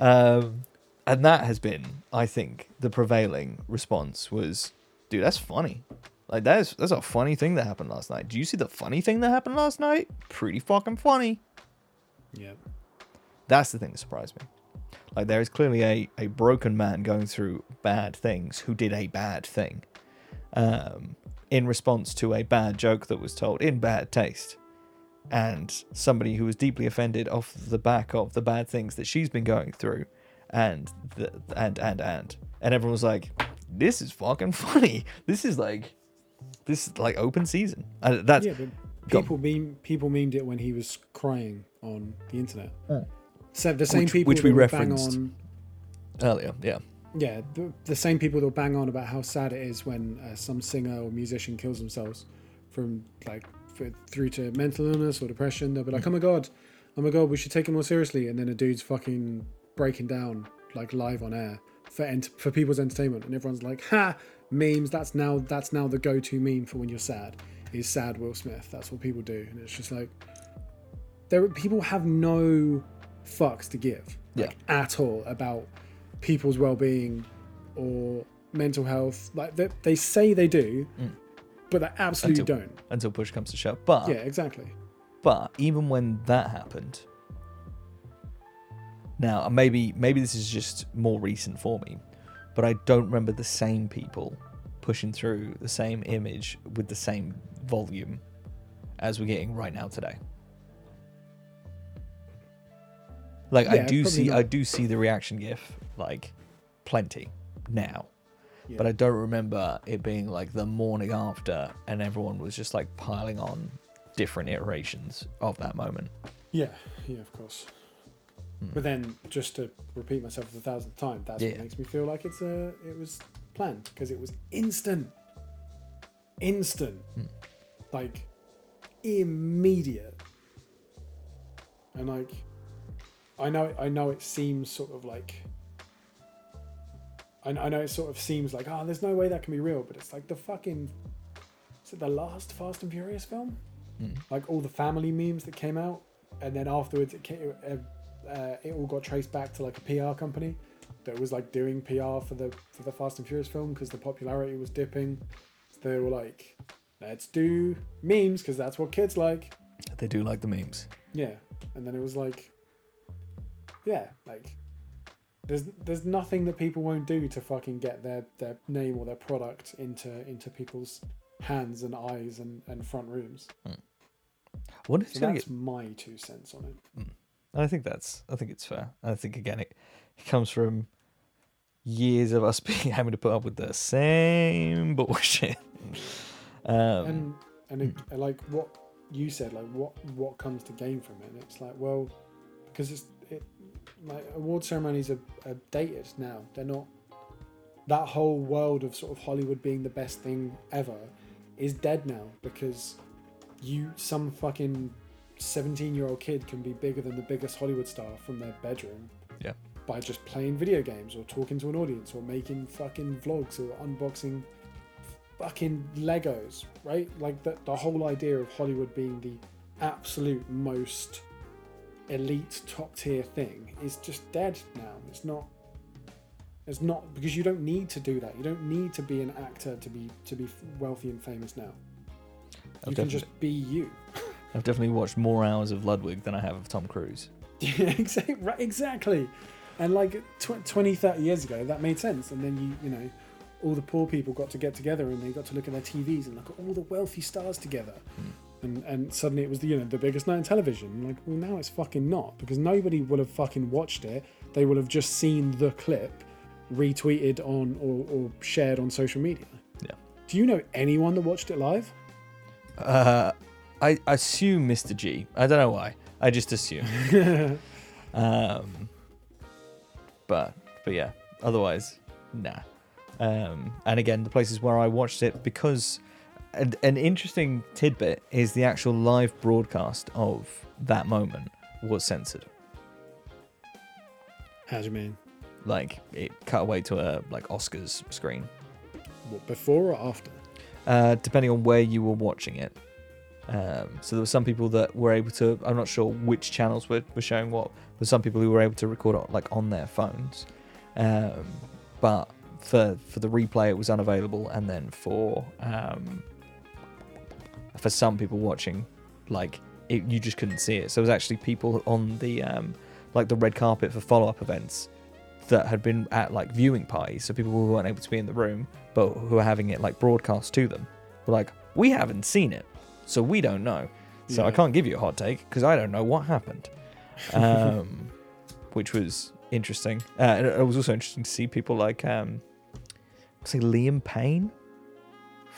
um, and that has been, I think, the prevailing response was, "Dude, that's funny. Like that's that's a funny thing that happened last night. Do you see the funny thing that happened last night? Pretty fucking funny." Yeah. That's the thing that surprised me. Like there is clearly a, a broken man going through bad things who did a bad thing. Um, in response to a bad joke that was told in bad taste. And somebody who was deeply offended off the back of the bad things that she's been going through. And the, and and and and everyone was like, This is fucking funny. This is like this is like open season. And that's yeah, but people meme people memed it when he was crying on the internet. Oh. So the same Which- people which we that would bang referenced. on, earlier, yeah. yeah, the, the same people that will bang on about how sad it is when uh, some singer or musician kills themselves from like for, through to mental illness or depression. They'll be like, "Oh my god, oh my god, we should take it more seriously," and then a dude's fucking breaking down like live on air for ent- for people's entertainment, and everyone's like, "Ha." Memes. That's now that's now the go-to meme for when you're sad. Is sad Will Smith. That's what people do, and it's just like there people have no fucks to give like, at all about people's well-being or mental health. Like they, they say they do mm. but they absolutely Until- don't. Until push comes to shove. But yeah exactly. But even when that happened, now maybe maybe this is just more recent for me, but I don't remember the same people pushing through the same image with the same volume as we're getting right now today. Like I do see not. I do see the reaction gif like plenty now. yeah. But I don't remember it being like the morning after and everyone was just like piling on different iterations of that moment. yeah yeah of course hmm. but then just to repeat myself a thousandth time that's Yeah. what makes me feel like it's a it was planned because it was instant instant hmm. like immediate and like i know i know it seems sort of like I, I know it sort of seems like oh there's no way that can be real but it's like the fucking is it the last fast and furious film? Like all the family memes that came out and then afterwards it came, uh, uh, it all got traced back to like a pr company that was like doing pr for the for the fast and furious film because the popularity was dipping. So they were like let's do memes because that's what kids like. They do like the memes. yeah and then it was like yeah like there's there's nothing that people won't do to fucking get their their name or their product into into people's hands and eyes and, and front rooms hmm. I wonder if so that's get. my two cents on it hmm. I think that's. I think it's fair. I think again it, it comes from years of us being having to put up with the same bullshit. Um, and and it, hmm. like what you said like what what comes to gain from it and it's like well because it's it like award ceremonies are, are dated now they're not that whole world of sort of Hollywood being the best thing ever is dead now because you some fucking 17 year old kid can be bigger than the biggest Hollywood star from their bedroom Yeah. by just playing video games or talking to an audience or making fucking vlogs or unboxing fucking Legos, right? Like the, the whole idea of Hollywood being the absolute most elite top tier thing is just dead now. It's not it's not because you don't need to do that. You don't need to be an actor to be to be wealthy and famous now. I've You can just be you. I've definitely watched more hours of Ludwig than I have of Tom Cruise. Yeah, exactly. Right, exactly. And like tw- 20, 30 years ago, that made sense. And then you, you know, all the poor people got to get together and they got to look at their TVs and look at all the wealthy stars together. Hmm. And and suddenly it was the you know the biggest night in television. Like, well, now it's fucking not because nobody will have fucking watched it. They will have just seen the clip retweeted on or, or shared on social media. Yeah. Do you know anyone that watched it live? Uh, I assume Mr. G. I don't know why. I just assume. um, but but yeah. Otherwise, nah. Um, and again, the places where I watched it because an, an interesting tidbit is the actual live broadcast of that moment was censored. How do you mean? Like it cut away to a like Oscars screen. What, before or after? uh, depending on where you were watching it. Um, so there were some people that were able to. I'm not sure which channels were, were showing what, but some people who were able to record it like on their phones. Um, but for for the replay, it was unavailable, and then for um, for some people watching, like it, you just couldn't see it. So it was actually people on the um, like the red carpet for follow up events that had been at like viewing parties. So people who weren't able to be in the room, but who were having it like broadcast to them, were like, "We haven't seen it, so we don't know. So I can't give you a hot take because I don't know what happened." Um, which was interesting. Uh, it was also interesting to see people like, um, say Liam Payne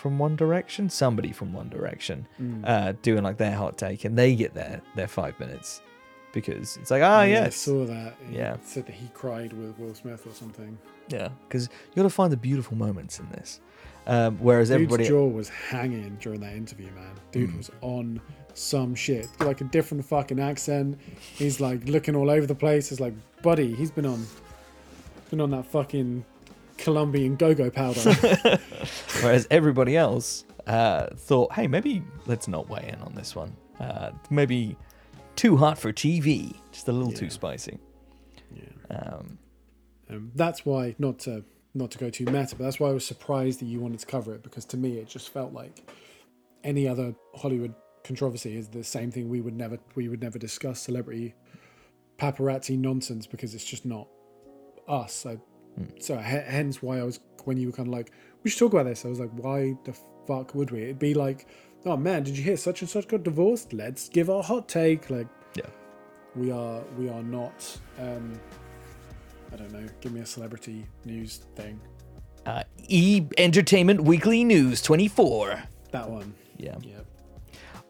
from One Direction, somebody from One Direction, Mm. uh, doing like their hot take, and they get their their five minutes because it's like, ah, Yeah, I yes, saw that. He Yeah. said that he cried with Will Smith or something. yeah, because you got to find the beautiful moments in this. Um, whereas Dude's everybody, jaw was hanging during that interview, man. Dude Mm. was on some shit, like a different fucking accent. He's like looking all over the place. It's like, buddy, he's been on, been on that fucking Colombian go-go powder. whereas everybody else uh, thought, hey, maybe let's not weigh in on this one. Uh, maybe too hot for TV, just a little Yeah. too spicy. yeah. Um, Um, that's why not to not to go too meta, but that's why I was surprised that you wanted to cover it because to me it just felt like any other Hollywood controversy is the same thing we would never we would never discuss celebrity paparazzi nonsense because it's just not us. I, So hence why I was when you were kind of like we should talk about this. I was like, why the fuck would we? It'd be like, oh man, did you hear such and such got divorced? Let's give our hot take. Like yeah. we are we are not um i don't know give me a celebrity news thing Uh, e Entertainment Weekly News 24. that one Yeah. yeah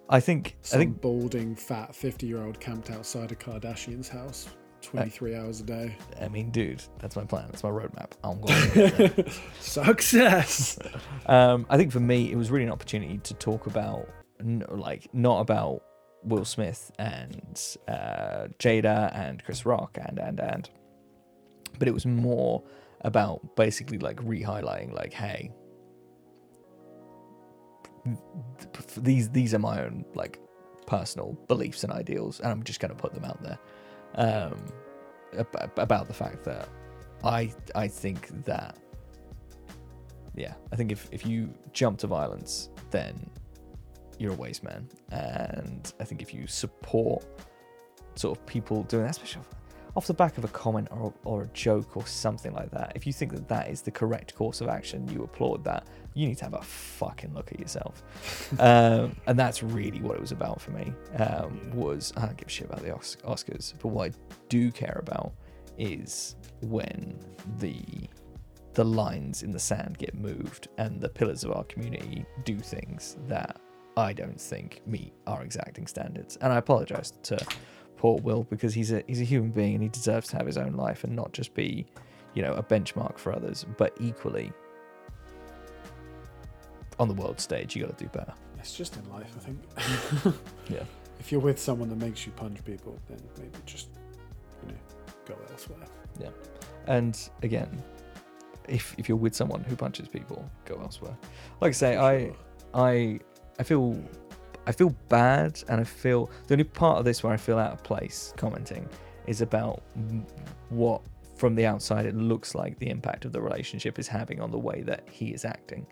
I think I think balding fat 50 year old camped outside a kardashian's house 23 hours a day I mean, dude, that's my plan. That's my roadmap. I'm going. success um, I think for me, it was really an opportunity to talk about, like, not about Will Smith and uh, Jada and Chris Rock and and and, but it was more about basically like re-highlighting, like, hey, these these are my own like personal beliefs and ideals, and I'm just going to put them out there. Um, ab- about the fact that I I think that yeah, I think if, if you jump to violence, then you're a waste man. And I think if you support sort of people doing that, especially off, off the back of a comment or, or a joke or something like that, if you think that that is the correct course of action, you applaud that, you need to have a fucking look at yourself. um, and that's really what it was about for me. Um, was I don't give a shit about the Os- Oscars, but what I do care about is when the the lines in the sand get moved and the pillars of our community do things that I don't think meet our exacting standards. And I apologize to poor Will because he's a he's a human being and he deserves to have his own life and not just be, you know, a benchmark for others. But equally, on the world stage, you got to do better. It's just in life, I think. Yeah. If you're with someone that makes you punch people, then maybe just, you know, go elsewhere. Yeah. And again, if if you're with someone who punches people, go elsewhere. Like I say, I Sure. I I feel I feel bad, and I feel the only part of this where I feel out of place commenting is about what from the outside it looks like the impact of the relationship is having on the way that he is acting.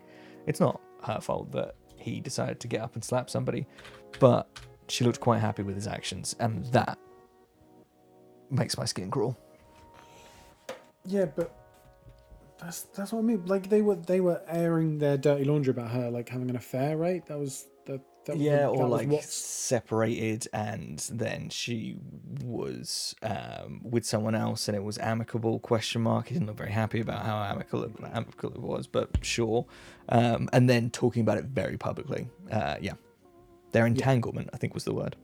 It's not her fault that he decided to get up and slap somebody, but she looked quite happy with his actions, and that makes my skin crawl. Yeah, but that's that's what I mean. Like they were they were airing their dirty laundry about her like having an affair, right? That was that yeah, or like separated, and then she was um, with someone else, and it was amicable? Question mark. He didn't look very happy about how amicable it, amicable it was, but sure. Um, and then talking about it very publicly. Uh, yeah, their entanglement, I think, was the word.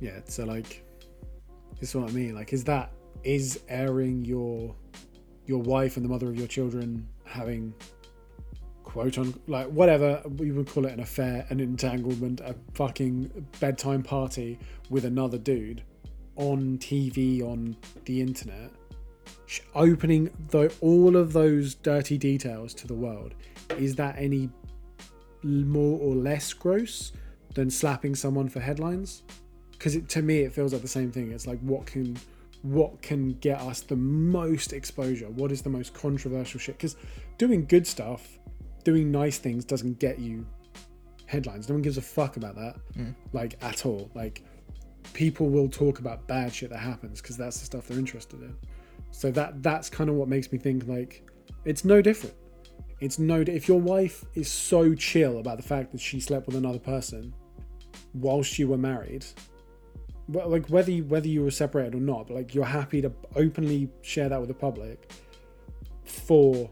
yeah. So like, this is what I mean. Like, is that is airing your your wife and the mother of your children having quote on like whatever we would call it an affair, an entanglement, a fucking bedtime party with another dude on TV on the internet, opening the, all of those dirty details to the world. Is that any more or less gross than slapping someone for headlines? Because to me, it feels like the same thing. It's like what can what can get us the most exposure? What is the most controversial shit? Because doing good stuff, doing nice things, doesn't get you headlines. No one gives a fuck about that, mm. like at all. Like people will talk about bad shit that happens because that's the stuff they're interested in. So that that's kind of what makes me think like it's no different. It's no if your wife is so chill about the fact that she slept with another person whilst you were married, like whether you, whether you were separated or not, but like you're happy to openly share that with the public for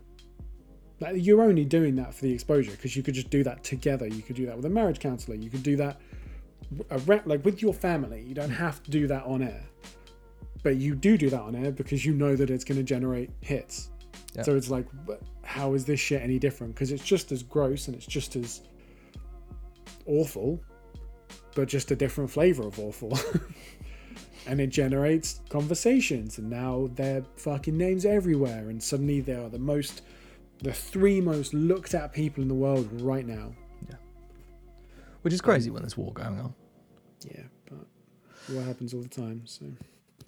like, you're only doing that for the exposure because you could just do that together. You could do that with a marriage counselor. You could do that around, like with your family. You don't have to do that on air, but you do do that on air because you know that it's going to generate hits. Yeah. So it's like, how is this shit any different? Because it's just as gross and it's just as awful, but just a different flavor of awful. and it generates conversations, and now their fucking names everywhere, and suddenly they are the most, the three most looked at people in the world right now. Yeah. Which is crazy when there's war going on. Yeah, but what happens all the time. So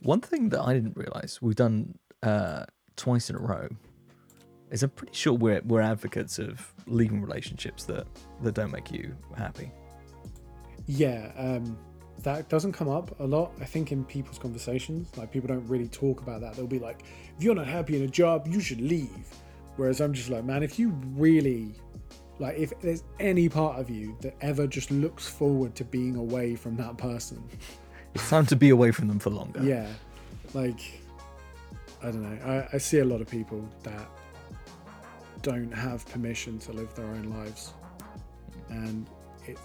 One thing that I didn't realize we've done uh, twice in a row is I'm pretty sure we're we're advocates of leaving relationships that that don't make you happy. yeah, um, that doesn't come up a lot. I think in people's conversations, like people don't really talk about that. They'll be like, "If you're not happy in a job, you should leave." Whereas I'm just like, man, if you really like, if there's any part of you that ever just looks forward to being away from that person, It's time to be away from them for longer. yeah, like I don't know. I, I see a lot of people that don't have permission to live their own lives, and it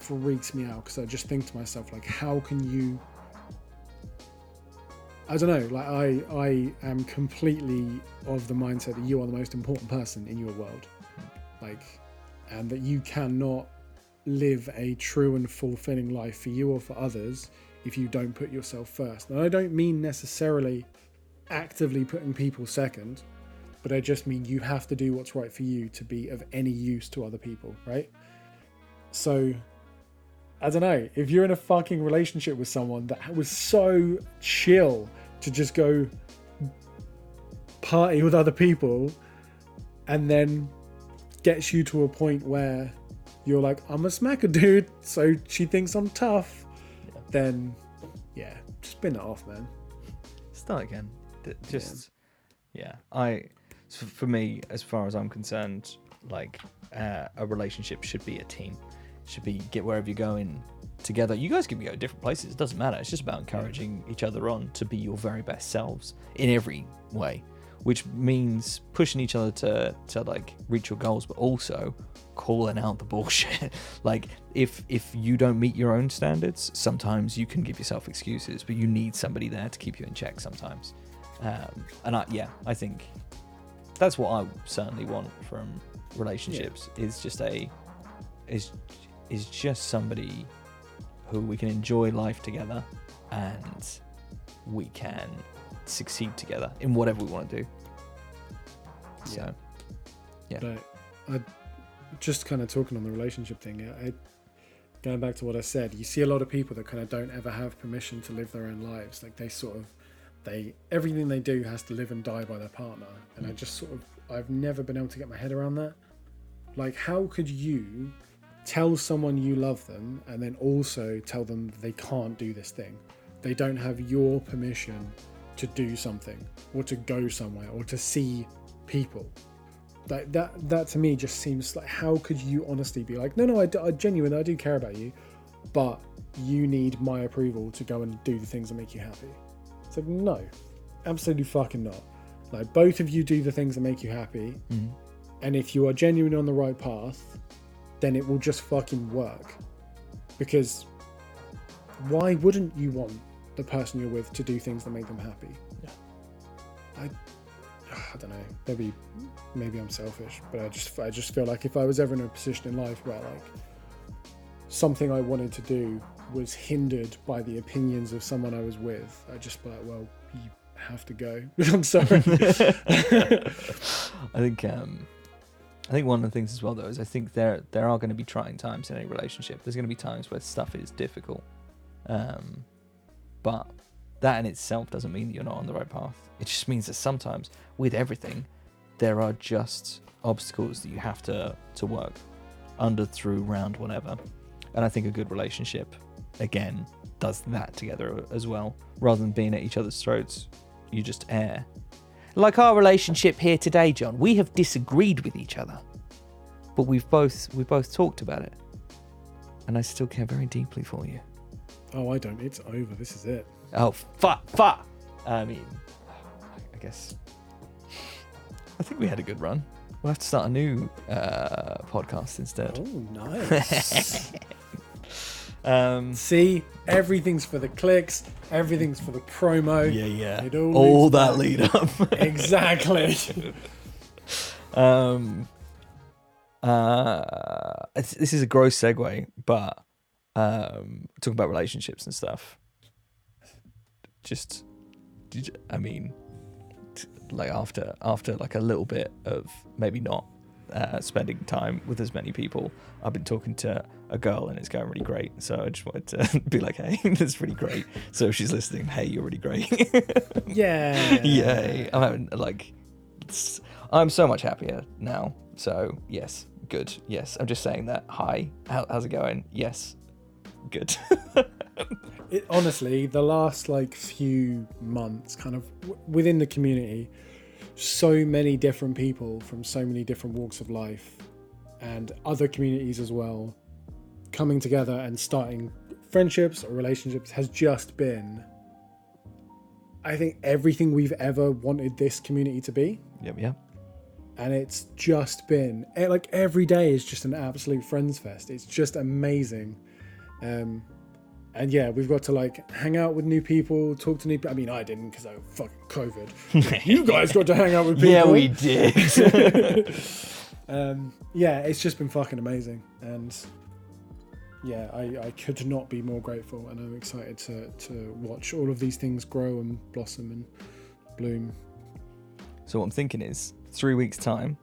freaks me out because I just think to myself, like, how can you? I don't know. Like, I I am completely of the mindset that you are the most important person in your world, like, and that you cannot live a true and fulfilling life for you or for others if you don't put yourself first. And I don't mean necessarily actively putting people second, but I just mean you have to do what's right for you to be of any use to other people, right? So, I don't know. If you're in a fucking relationship with someone that was so chill to just go party with other people and then gets you to a point where you're like, I'm a smacker dude, so she thinks I'm tough, then yeah, spin it off, man. Start again. Just yeah. I for me, as far as I'm concerned, like uh, a relationship should be a team. Should be get wherever you're going together. You guys can go different places. It doesn't matter. It's just about encouraging each other on to be your very best selves in every way, which means pushing each other to to like reach your goals, but also calling out the bullshit. like if if you don't meet your own standards, sometimes you can give yourself excuses, but you need somebody there to keep you in check sometimes. Um, and I, yeah, I think that's what I certainly want from relationships is just a is is just somebody who we can enjoy life together and we can succeed together in whatever we want to do. So, Yeah. But I just kind of talking on the relationship thing. I, going back to what I said, you see a lot of people that kind of don't ever have permission to live their own lives. Like they sort of, they everything they do has to live and die by their partner. And I Mm. just sort of, I've never been able to get my head around that. Like, how could you tell someone you love them and then also tell them they can't do this thing? They don't have your permission to do something or to go somewhere or to see people like that that to me just seems like how could you honestly be like no no I genuinely I do care about you but you need my approval to go and do the things that make you happy it's like no absolutely fucking not like both of you do the things that make you happy Mhm. and if you are genuinely on the right path then it will just fucking work because why wouldn't you want the person you're with to do things that make them happy Yeah. I I don't know maybe maybe I'm selfish, but I just I just feel like if I was ever in a position in life where like something I wanted to do was hindered by the opinions of someone I was with, I'd just be like, well, you have to go. I'm sorry. I think um, I think one of the things as well though is I think there there are going to be trying times in any relationship. There's going to be times where stuff is difficult, um, but that in itself doesn't mean that you're not on the right path. It just means that sometimes with everything, there are just obstacles that you have to to work under, through, round, whatever. And I think a good relationship, again, does that together as well, rather than being at each other's throats. You just air like our relationship here today, John, we have disagreed with each other, but we've both we both talked about it, and I still care very deeply for you. oh, I don't. It's over. This is it. Oh fuck, fuck. I mean, I guess I think we had a good run. We'll have to start a new uh, podcast instead. Oh, nice. Um, See, everything's for the clicks. Everything's for the promo. yeah, yeah. It all All that back. lead up. Exactly. Um, uh, this is a gross segue, but um, talking about relationships and stuff. Just, did you- I mean, t- like after after like a little bit of maybe not uh, spending time with as many people, I've been talking to a girl and it's going really great. So I just wanted to be like, hey, that's really great. So if she's listening, hey, you're really great. yeah. Yay! I'm having like, I'm so much happier now. So yes, good. Yes, I'm just saying that. Hi, How, how's it going? Yes, good. it, honestly, the last like few months, kind of w- within the community, so many different people from so many different walks of life and other communities as well coming together and starting friendships or relationships has just been, I think, everything we've ever wanted this community to be. yep, yep. and it's just been eh, like every day is just an absolute friends fest it's just amazing um and yeah we've got to like hang out with new people talk to new people i mean i didn't because i fucking covid you guys got to hang out with people Yeah, we did. um yeah it's just been fucking amazing and yeah I, I could not be more grateful and i'm excited to to watch all of these things grow and blossom and bloom so what I'm thinking is, three weeks time,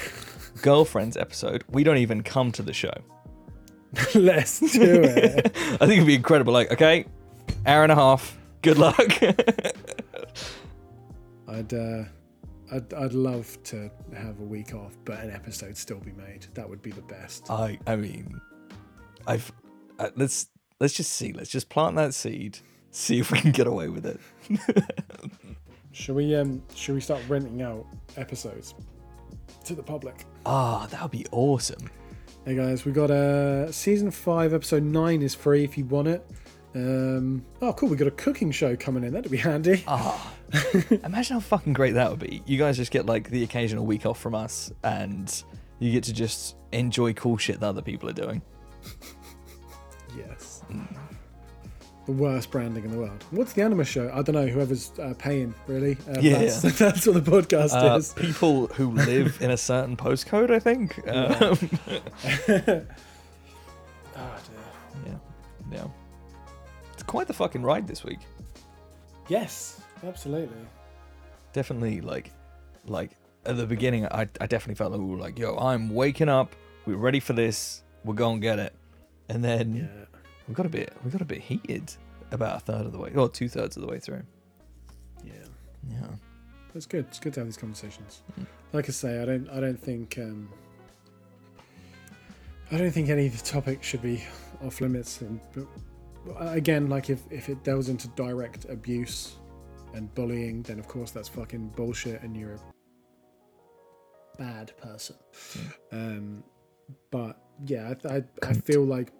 girlfriends episode. We don't even come to the show. let's do it I think it'd be incredible. Like, okay, hour and a half. Good luck. I'd uh, I'd I'd love to have a week off, but an episode still be made. That would be the best. I I mean, I've uh, let's let's just see. Let's just plant that seed. See if we can get away with it. Should we um should we start renting out episodes to the public? Ah, that would be awesome. Hey guys, we got a uh, season five, episode nine is free if you want it. Um, oh, cool. We got a cooking show coming in. That'd be handy. Ah, imagine how fucking great that would be. You guys just get like the occasional week off from us, and you get to just enjoy cool shit that other people are doing. Yes. the worst branding in the world. What's the Animus show? I don't know. Whoever's uh, paying, really. Uh, Yeah, that's, that's what the podcast Uh, is. people who live in a certain postcode, I think. Um, Oh, dear. yeah, yeah. It's quite the fucking ride this week. Yes, absolutely. Definitely, like, like at the beginning, I, I definitely felt like we were like, "Yo, I'm waking up. We're ready for this. We're gonna get it." And then Yeah. We got a bit, we got a bit heated about a third of the way, or two thirds of the way through. Yeah. Yeah. It's good. It's good to have these conversations. Mm. Like I say, I don't. I don't think. Um, I don't think any of the topic should be off limits. And but again, like if if it delves into direct abuse and bullying, then of course that's fucking bullshit, and you're a bad person. Um, but yeah, I I, I feel like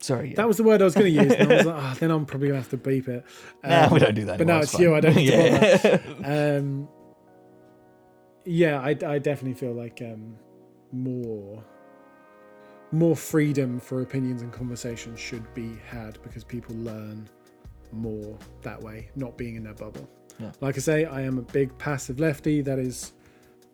Sorry. Yeah. that was the word I was going to use. And I was like, oh, then I'm probably gonna have to beep it. Um, we don't do that. but anymore, now it's you. I don't need to yeah. um yeah I, I definitely feel like um more more freedom for opinions and conversation should be had because people learn more that way not being in their bubble Yeah. like i say i am a big passive lefty that is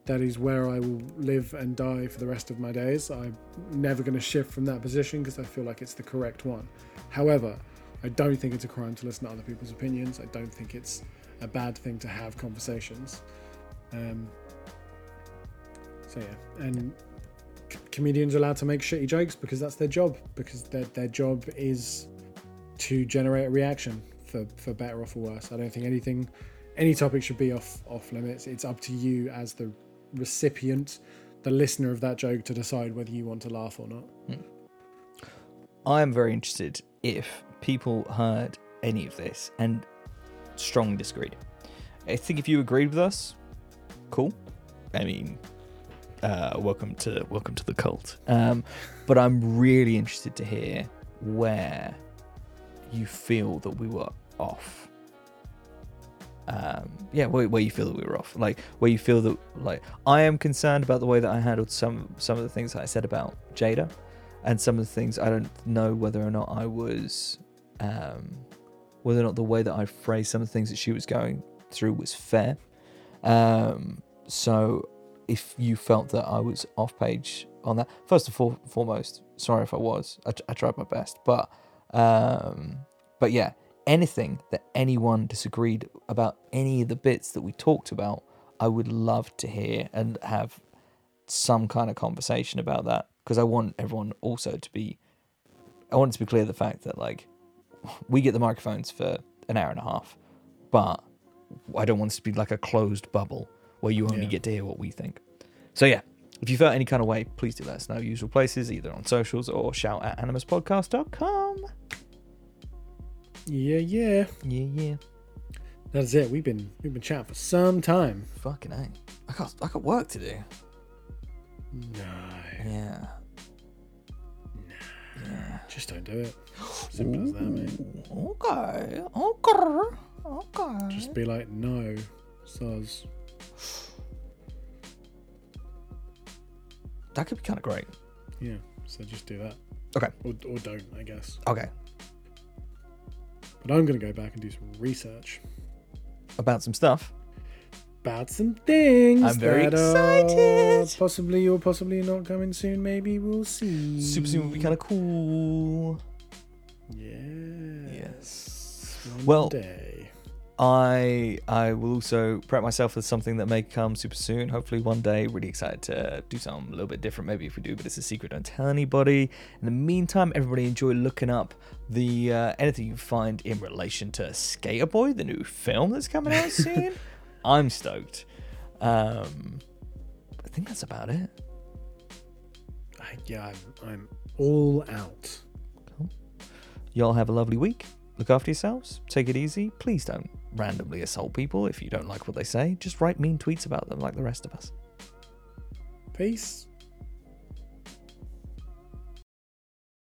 that is where i will live and die for the rest of my days i'm never going to shift from that position because i feel like it's the correct one however i don't think it's a crime to listen to other people's opinions i don't think it's a bad thing to have conversations. Um, so yeah, and c- comedians are allowed to make shitty jokes because that's their job. Because their their job is to generate a reaction for for better or for worse. I don't think anything, any topic should be off off limits. It's up to you as the recipient, the listener of that joke, to decide whether you want to laugh or not. I am very interested if people heard any of this and strongly disagreed. I think if you agreed with us, cool. I mean, uh, welcome to welcome to the cult. Um, but I'm really interested to hear where you feel that we were off. Um, yeah, where, where you feel that we were off, like where you feel that like I am concerned about the way that I handled some some of the things that I said about Jada, and some of the things I don't know whether or not I was, um, whether or not the way that I phrased some of the things that she was going through was fair. Um, so if you felt that I was off page on that, first and for- foremost, sorry if I was. I, I tried my best, but um, but yeah, anything that anyone disagreed about any of the bits that we talked about, I would love to hear and have some kind of conversation about that because I want everyone also to be. I want it to be clear the fact that like we get the microphones for an hour and a half, but I don't want this to be like a closed bubble where you only Yeah. get to hear what we think. So yeah, if you felt any kind of way, please do let us know. Usual places, either on socials or shout at animuspodcast.com. Yeah, yeah. Yeah, yeah. That's it. We've been we've been chatting for some time. Fucking A. I got I got work to do. No, Yeah. Yeah. just don't do it. Simple as that, mate. Okay. Okay. Okay. Just be like, no, soz. that could be kind of great. Yeah, so just do that. Okay. Or, or don't, I guess. Okay. But I'm going to go back and do some research About some stuff. about some things. I'm very excited. possibly or possibly not coming soon. Maybe we'll see. Super soon would be kind of cool. Yeah. Yes. One Well- day. I I will also prep myself for something that may come super soon. Hopefully one day. Really excited to do something a little bit different. Maybe if we do, but it's a secret. Don't tell anybody. In the meantime, everybody enjoy looking up the uh, anything you find in relation to Sk8er Boi, the new film that's coming out soon. I'm stoked. Um, I think that's about it. I, yeah, I'm, I'm all out. Y'all have a lovely week. Look after yourselves. Take it easy. Please don't randomly assault people if you don't like what they say. Just write mean tweets about them like the rest of us. Peace.